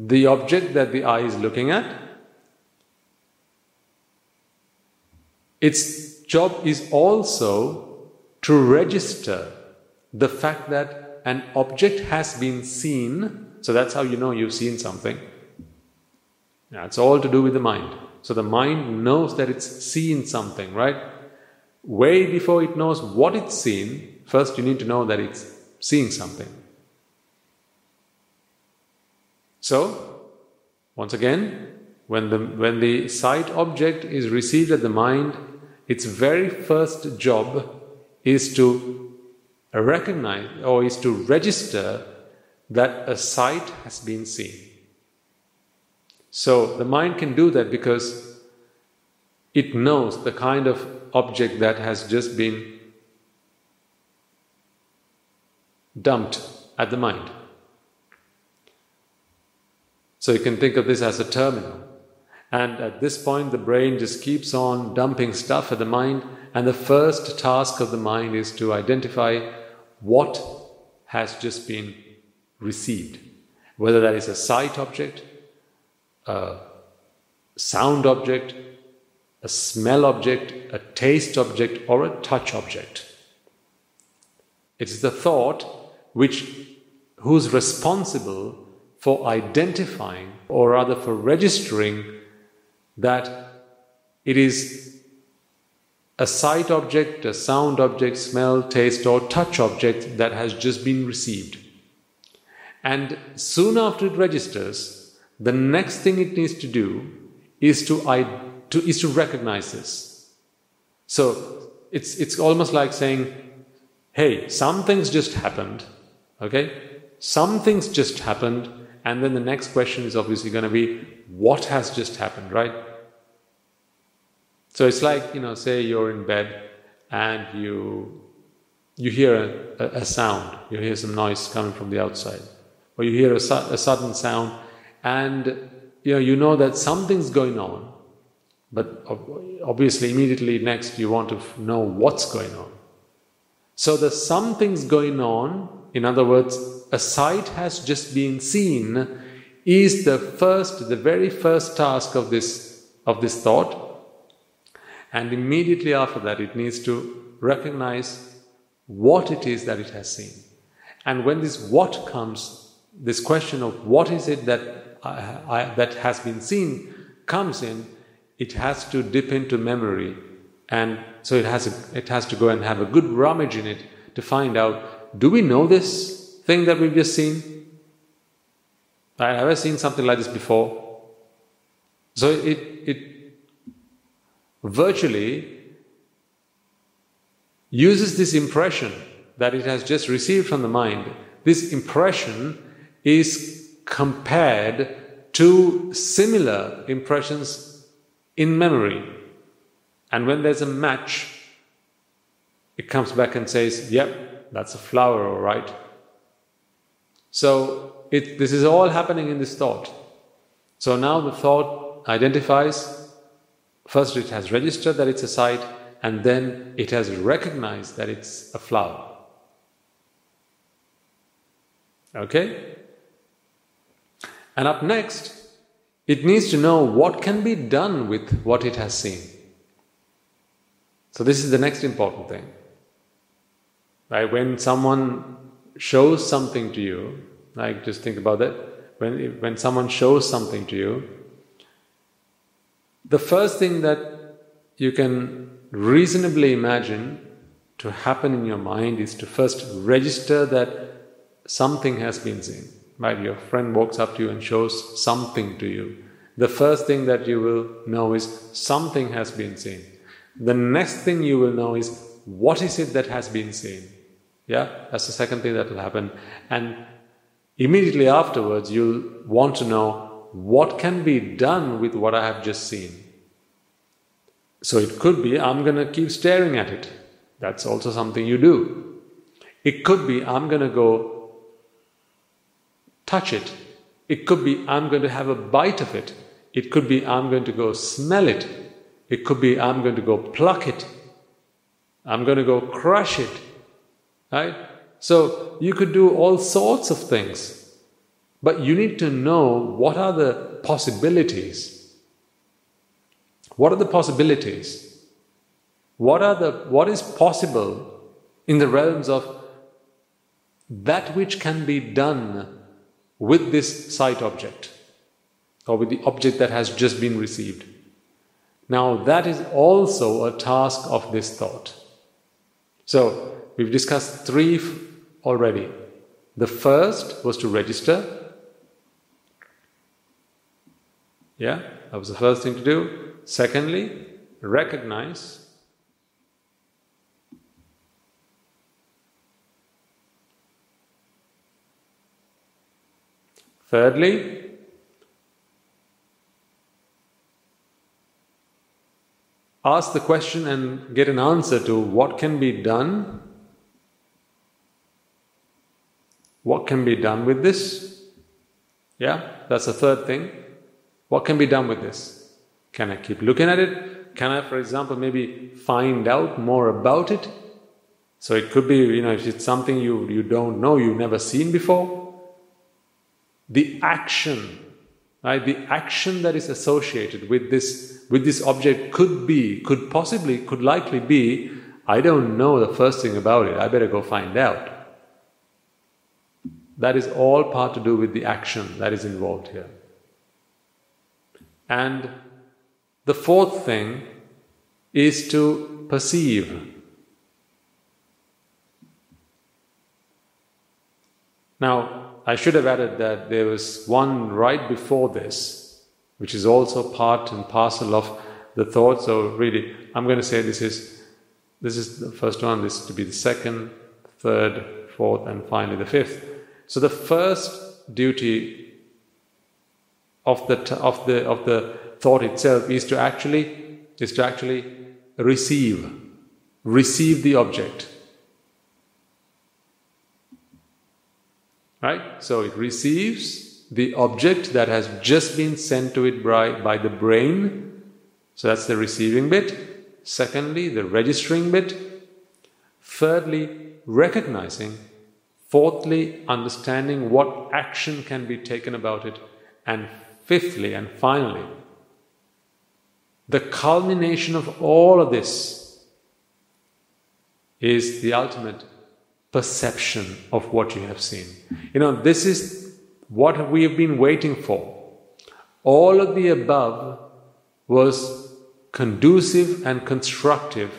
the object that the eye is looking at. Its job is also to register the fact that an object has been seen. So that's how you know you've seen something. Now, it's all to do with the mind. So the mind knows that it's seen something, right? Way before it knows what it's seen, first you need to know that it's seeing something. So, once again, when the, when the sight object is received at the mind, its very first job is to recognize or is to register that a sight has been seen. So the mind can do that because it knows the kind of object that has just been dumped at the mind. So you can think of this as a terminal. And at this point, the brain just keeps on dumping stuff at the mind, and the first task of the mind is to identify what has just been received. Whether that is a sight object, a sound object, a smell object, a taste object, or a touch object. It is the thought which who's responsible for identifying or rather for registering that it is a sight object, a sound object, smell, taste, or touch object that has just been received. And soon after it registers, the next thing it needs to do is to, to, is to recognize this. So it's, it's almost like saying, hey, something's just happened, okay? Something's just happened, and then the next question is obviously going to be, what has just happened, right? So it's like, you know, say you're in bed and you you hear a, a, sound, you hear some noise coming from the outside, or you hear a, su- a sudden sound, and you know you know that something's going on, but obviously immediately next you want to know what's going on. So the something's going on, in other words, a sight has just been seen, is the first, the very first task of this of this thought and immediately after that, it needs to recognize what it is that it has seen. And when this what comes, this question of what is it that, I, I, that has been seen comes in, it has to dip into memory. And so it has, a, it has to go and have a good rummage in it to find out do we know this thing that we've just seen? I have ever seen something like this before? So it, it virtually uses this impression that it has just received from the mind. This impression is compared to similar impressions in memory. And when there's a match, it comes back and says, Yep, that's a flower, all right. So it, this is all happening in this thought. So now the thought identifies First, it has registered that it's a sight, and then it has recognized that it's a flower. Okay? And up next, it needs to know what can be done with what it has seen. So, this is the next important thing. Right? When someone shows something to you, like just think about that. When, when someone shows something to you, the first thing that you can reasonably imagine to happen in your mind is to first register that something has been seen. Right? Your friend walks up to you and shows something to you. The first thing that you will know is something has been seen. The next thing you will know is what is it that has been seen? Yeah, that's the second thing that will happen. And immediately afterwards, you'll want to know what can be done with what I have just seen? So it could be, I'm going to keep staring at it. That's also something you do. It could be, I'm going to go touch it. It could be, I'm going to have a bite of it. It could be, I'm going to go smell it. It could be, I'm going to go pluck it. I'm going to go crush it. Right? So you could do all sorts of things. But you need to know what are the possibilities. What are the possibilities? What are the what is possible in the realms of that which can be done with this sight object or with the object that has just been received. Now, that is also a task of this thought. So, we've discussed three already. The first was to register. Yeah, that was the first thing to do. Secondly, recognize. Thirdly, ask the question and get an answer to what can be done. What can be done with this? Yeah, that's the third thing. What can be done with this? Can I keep looking at it? Can I, for example, maybe find out more about it? So it could be, you know, if it's something you, you don't know, you've never seen before, the action, right? The action that is associated with this with this object could be, could possibly, could likely be, I don't know the first thing about it, I better go find out. That is all part to do with the action that is involved here. And the fourth thing is to perceive. Now, I should have added that there was one right before this, which is also part and parcel of the thought. So really, I'm going to say this is this is the first one. This to be the second, third, fourth, and finally the fifth. So the first duty of the of the of the thought itself is to actually is to actually receive receive the object Right? So it receives the object that has just been sent to it by, by the brain. So that's the receiving bit. Secondly, the registering bit. Thirdly, recognizing. Fourthly, understanding what action can be taken about it. And fifthly and finally, the culmination of all of this is the ultimate perception of what you have seen. You know, this is what we have been waiting for. All of the above was conducive and constructive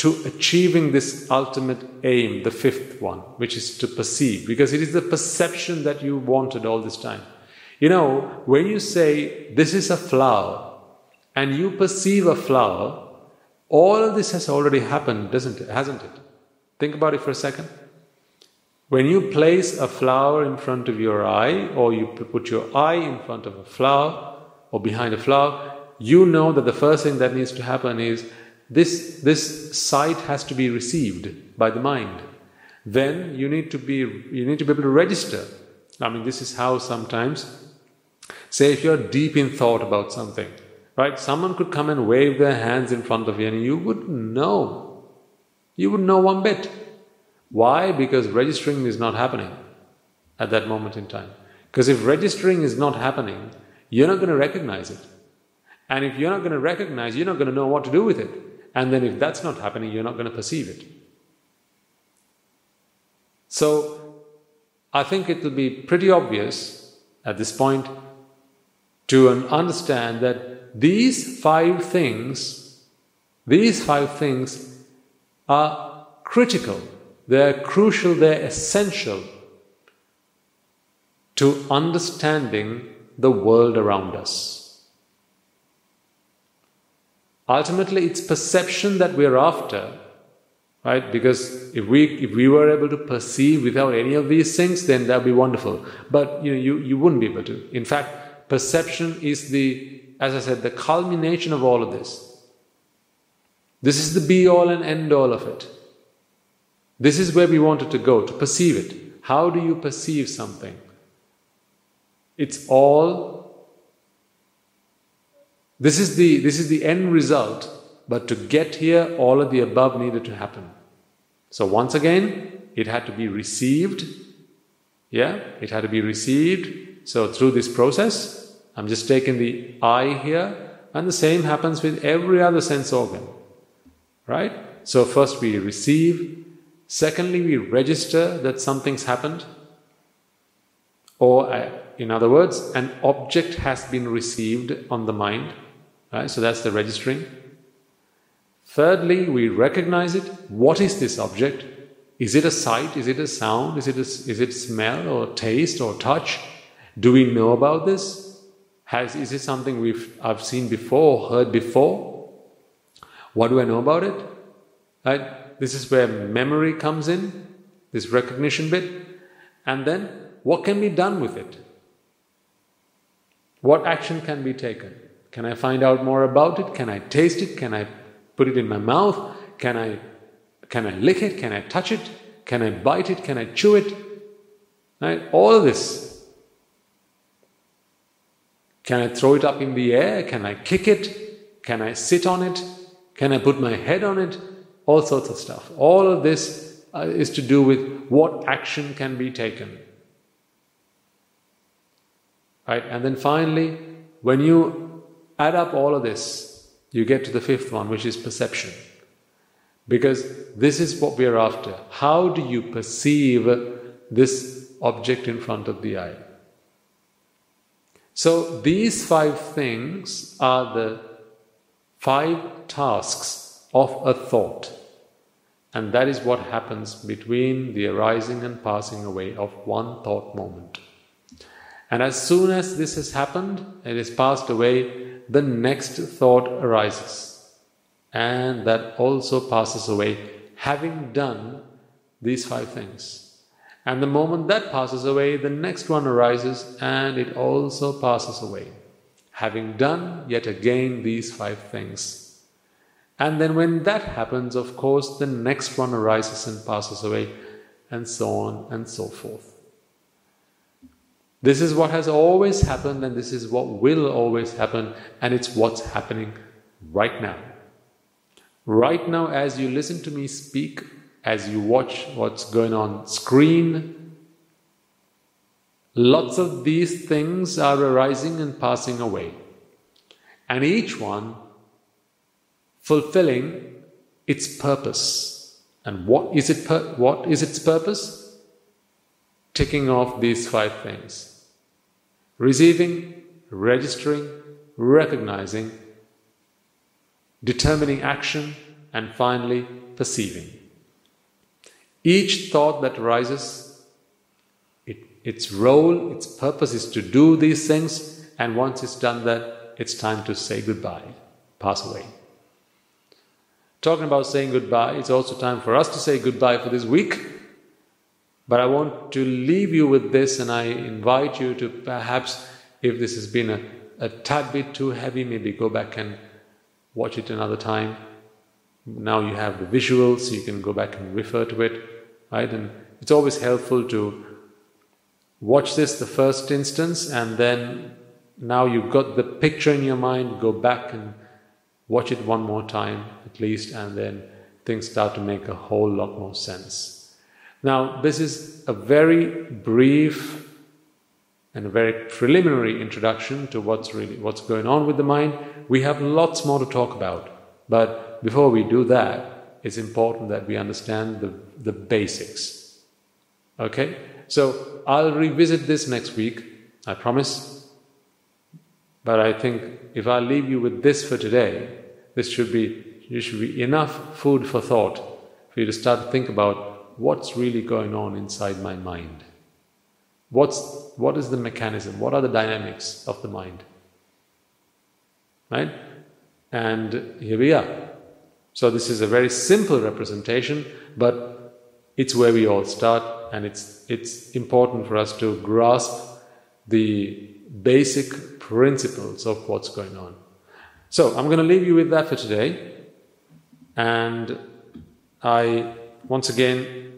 to achieving this ultimate aim, the fifth one, which is to perceive, because it is the perception that you wanted all this time. You know, when you say, This is a flower, and you perceive a flower, all of this has already happened, doesn't it? Hasn't it? Think about it for a second. When you place a flower in front of your eye, or you put your eye in front of a flower, or behind a flower, you know that the first thing that needs to happen is this, this sight has to be received by the mind. Then you need to be you need to be able to register. I mean, this is how sometimes, say, if you're deep in thought about something, right? Someone could come and wave their hands in front of you, and you wouldn't know you wouldn't know one bit. Why? Because registering is not happening at that moment in time. Because if registering is not happening, you're not going to recognize it. And if you're not going to recognize, you're not going to know what to do with it. And then if that's not happening, you're not going to perceive it. So, I think it will be pretty obvious at this point to understand that these five things, these five things are critical, they're crucial, they're essential to understanding the world around us. Ultimately, it's perception that we're after, right? Because if we if we were able to perceive without any of these things, then that'd be wonderful. But you know, you, you wouldn't be able to. In fact, perception is the, as I said, the culmination of all of this. This is the be all and end all of it. This is where we wanted to go, to perceive it. How do you perceive something? It's all This is the, this is the end result, but to get here, all of the above needed to happen. So once again, it had to be received. Yeah, it had to be received. So through this process, I'm just taking the eye here, and the same happens with every other sense organ. Right? So first we receive, secondly, we register that something's happened. Or, uh, in other words, an object has been received on the mind. Right? So that's the registering. Thirdly, we recognize it. What is this object? Is it a sight? Is it a sound? Is it, a, is it smell or taste or touch? Do we know about this? Has, is it something we've, I've seen before, heard before? What do I know about it? Right? This is where memory comes in, this recognition bit. And then, what can be done with it? What action can be taken? Can I find out more about it? Can I taste it? Can I put it in my mouth? Can I can I lick it? Can I touch it? Can I bite it? Can I chew it? Right? All this. Can I throw it up in the air? Can I kick it? Can I sit on it? Can I put my head on it? All sorts of stuff. All of this uh, is to do with what action can be taken. Right? And then finally, when you add up all of this, you get to the fifth one, which is perception. Because this is what we are after. How do you perceive this object in front of the eye? So, these five things are the five tasks of a thought. And that is what happens between the arising and passing away of one thought moment. And as soon as this has happened, it is passed away, the next thought arises and that also passes away, having done these five things. And the moment that passes away, the next one arises and it also passes away, having done yet again these five things. And then when that happens, of course, the next one arises and passes away, and so on and so forth. This is what has always happened, and this is what will always happen, and it's what's happening right now. Right now, as you listen to me speak, as you watch what's going on screen, lots of these things are arising and passing away. And each one fulfilling its purpose. And what is it what is its purpose? Ticking off these five things. Receiving, registering, recognizing, determining action, and finally perceiving. Each thought that arises, it, its role, its purpose is to do these things, and once it's done that, it's time to say goodbye, pass away. Talking about saying goodbye, it's also time for us to say goodbye for this week. But I want to leave you with this, and I invite you to perhaps, if this has been a, a tad bit too heavy, maybe go back and watch it another time. Now you have the visuals, so you can go back and refer to it, right? And it's always helpful to watch this the first instance, and then now you've got the picture in your mind, go back and watch it one more time at least, and then things start to make a whole lot more sense. Now, this is a very brief and a very preliminary introduction to what's really what's going on with the mind. We have lots more to talk about, but before we do that, it's important that we understand the, the basics. Okay? So I'll revisit this next week, I promise. But I think if I leave you with this for today, this should be you should be enough food for thought for you to start to think about what's really going on inside my mind. What's, what is the mechanism? What are the dynamics of the mind? Right? And here we are. So, this is a very simple representation, but it's where we all start, and it's, it's important for us to grasp the basic principles of what's going on. So, I'm going to leave you with that for today. And I once again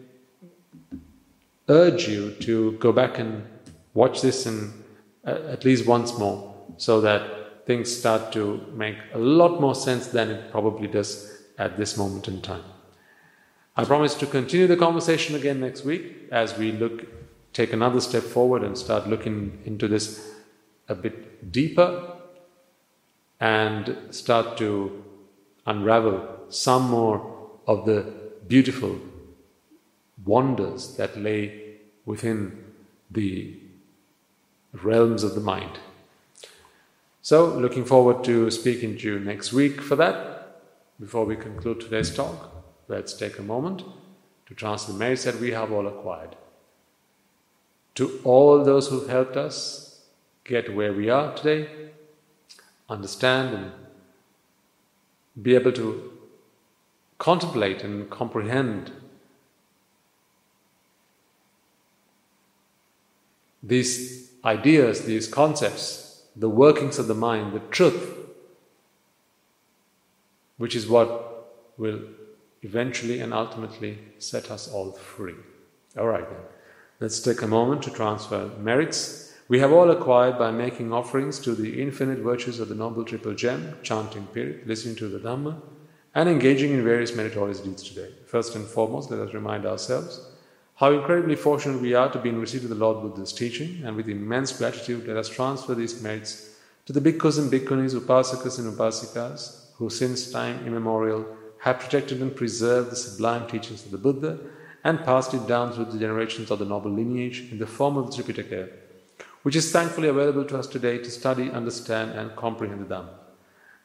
urge you to go back and watch this and uh, at least once more so that things start to make a lot more sense than it probably does at this moment in time. I promise to continue the conversation again next week as we look, take another step forward and start looking into this a bit deeper and start to unravel some more of the beautiful wonders that lay within the realms of the mind. So, looking forward to speaking to you next week for that. Before we conclude today's talk, let's take a moment to transfer the merits that we have all acquired. To all those who've helped us get where we are today, understand and be able to contemplate and comprehend these ideas, these concepts, the workings of the mind, the truth, which is what will eventually and ultimately set us all free. All right, then. Let's take a moment to transfer merits we have all acquired by making offerings to the infinite virtues of the Noble Triple Gem, chanting Pirit, listening to the Dhamma, and engaging in various meritorious deeds today. First and foremost, let us remind ourselves how incredibly fortunate we are to be in receipt of the Lord Buddha's teaching, and with immense gratitude, let us transfer these merits to the bhikkhus and bhikkhunis, upasakas and upasikas, who since time immemorial have protected and preserved the sublime teachings of the Buddha and passed it down through the generations of the noble lineage in the form of the Tripitaka, which is thankfully available to us today to study, understand, and comprehend the Dhamma.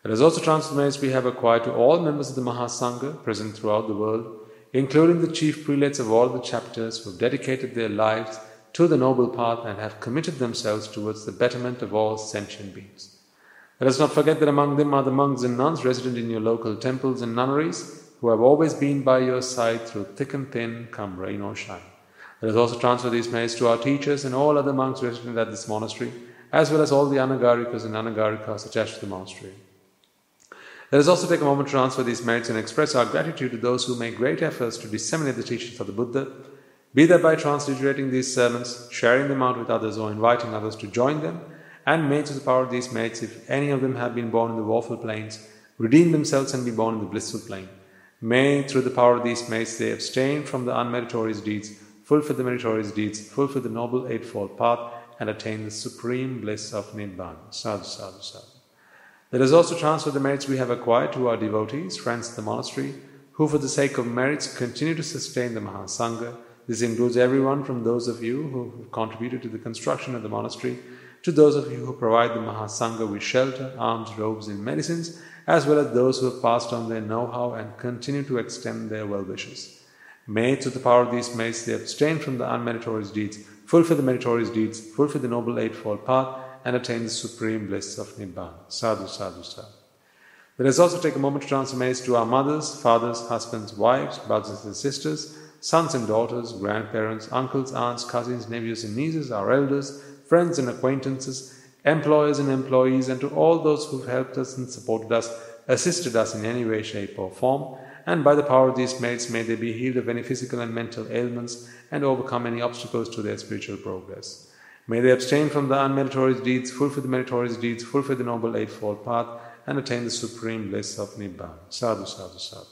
Let us also transfer the merits we have acquired to all members of the Mahasangha present throughout the world including the chief prelates of all the chapters who have dedicated their lives to the noble path and have committed themselves towards the betterment of all sentient beings. Let us not forget that among them are the monks and nuns resident in your local temples and nunneries who have always been by your side through thick and thin, come rain or shine. Let us also transfer these merits to our teachers and all other monks resident at this monastery, as well as all the anagarikas and anagarikas attached to the monastery. Let us also take a moment to transfer these merits and express our gratitude to those who make great efforts to disseminate the teachings of the Buddha, be that by transliterating these sermons, sharing them out with others, or inviting others to join them, and may to the power of these merits, if any of them have been born in the woeful planes, redeem themselves and be born in the blissful plane. May, through the power of these merits, they abstain from the unmeritorious deeds, fulfill the meritorious deeds, fulfill the noble eightfold path, and attain the supreme bliss of Nibbana. Sadhu, sadhu, sadhu. Let us also transfer the merits we have acquired to our devotees, friends of the monastery, who for the sake of merits continue to sustain the Mahasangha. This includes everyone from those of you who have contributed to the construction of the monastery to those of you who provide the Mahasangha with shelter, alms, robes, and medicines, as well as those who have passed on their know how and continue to extend their well wishes. May, through the power of these merits, they abstain from the unmeritorious deeds, fulfill the meritorious deeds, fulfill the noble eightfold path, and attain the supreme bliss of Nibbana. Sadhu, sadhu, sadhu. Let us also take a moment to transfer transform to our mothers, fathers, husbands, wives, brothers and sisters, sons and daughters, grandparents, uncles, aunts, cousins, nephews and nieces, our elders, friends and acquaintances, employers and employees, and to all those who've helped us and supported us, assisted us in any way, shape, or form. And by the power of these merits, may they be healed of any physical and mental ailments and overcome any obstacles to their spiritual progress. May they abstain from the unmeritorious deeds, fulfill the meritorious deeds, fulfill the noble eightfold path, and attain the supreme bliss of Nibbana. Sadhu, sadhu, sadhu.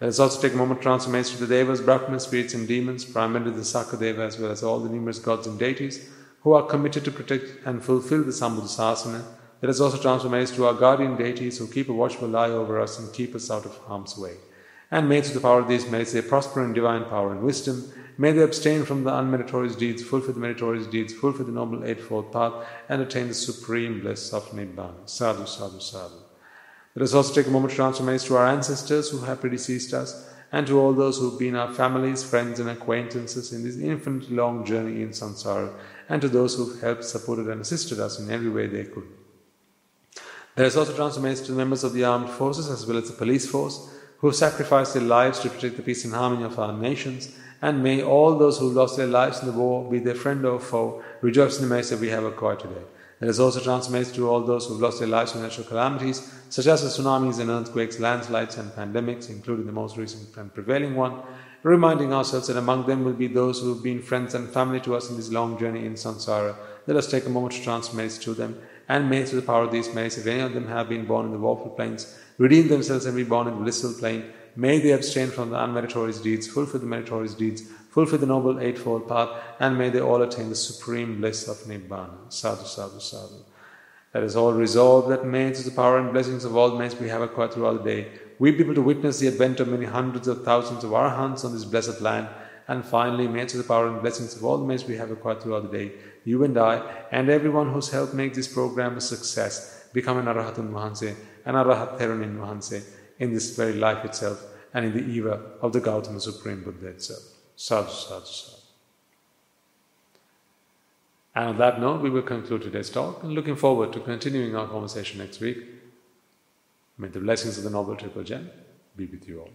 Let us also take a moment to transformation to the Devas, Brahmanas, spirits, and demons, primarily the Sakadeva, as well as all the numerous gods and deities who are committed to protect and fulfill the Sambuddhasasana. Let us also transform to our guardian deities who keep a watchful eye over us and keep us out of harm's way. And may through the power of these merits they prosper in divine power and wisdom May they abstain from the unmeritorious deeds, fulfill the meritorious deeds, fulfill the noble eightfold path, and attain the supreme bliss of Nibbana. Sadhu, sadhu, sadhu. Let us also take a moment to transfer to our ancestors who have predeceased us, and to all those who have been our families, friends, and acquaintances in this infinitely long journey in samsara, and to those who have helped, supported, and assisted us in every way they could. There is also transfer to the members of the armed forces as well as the police force who have sacrificed their lives to protect the peace and harmony of our nations and may all those who lost their lives in the war, be their friend or foe, rejoice in the mercy that we have acquired today. Let us also transmit to all those who have lost their lives in natural calamities, such as the tsunamis and earthquakes, landslides, and pandemics, including the most recent and prevailing one, reminding ourselves that among them will be those who have been friends and family to us in this long journey in samsara. Let us take a moment to transmit to them And may through the power of these merits, if any of them have been born in the woeful planes, redeem themselves and be born in the blissful plane, may they abstain from the unmeritorious deeds, fulfill the meritorious deeds, fulfill the noble eightfold path, and may they all attain the supreme bliss of Nibbana. Sadhu, sadhu, sadhu. Let us all resolve that may, through the power and blessings of all merits we have acquired throughout the day, we be able to witness the advent of many hundreds of thousands of arahants on this blessed land, and finally, may through the power and blessings of all the merits we have acquired throughout the day, you and I, and everyone whose help makes this program a success, become an Arahatun Mahanse, an Arahat Therunin Mahanse, in this very life itself, and in the era of the Gautama Supreme Buddha itself. Sadhu, sadhu, sadhu. And on that note, we will conclude today's talk and looking forward to continuing our conversation next week. May the blessings of the Noble Triple Gem be with you all.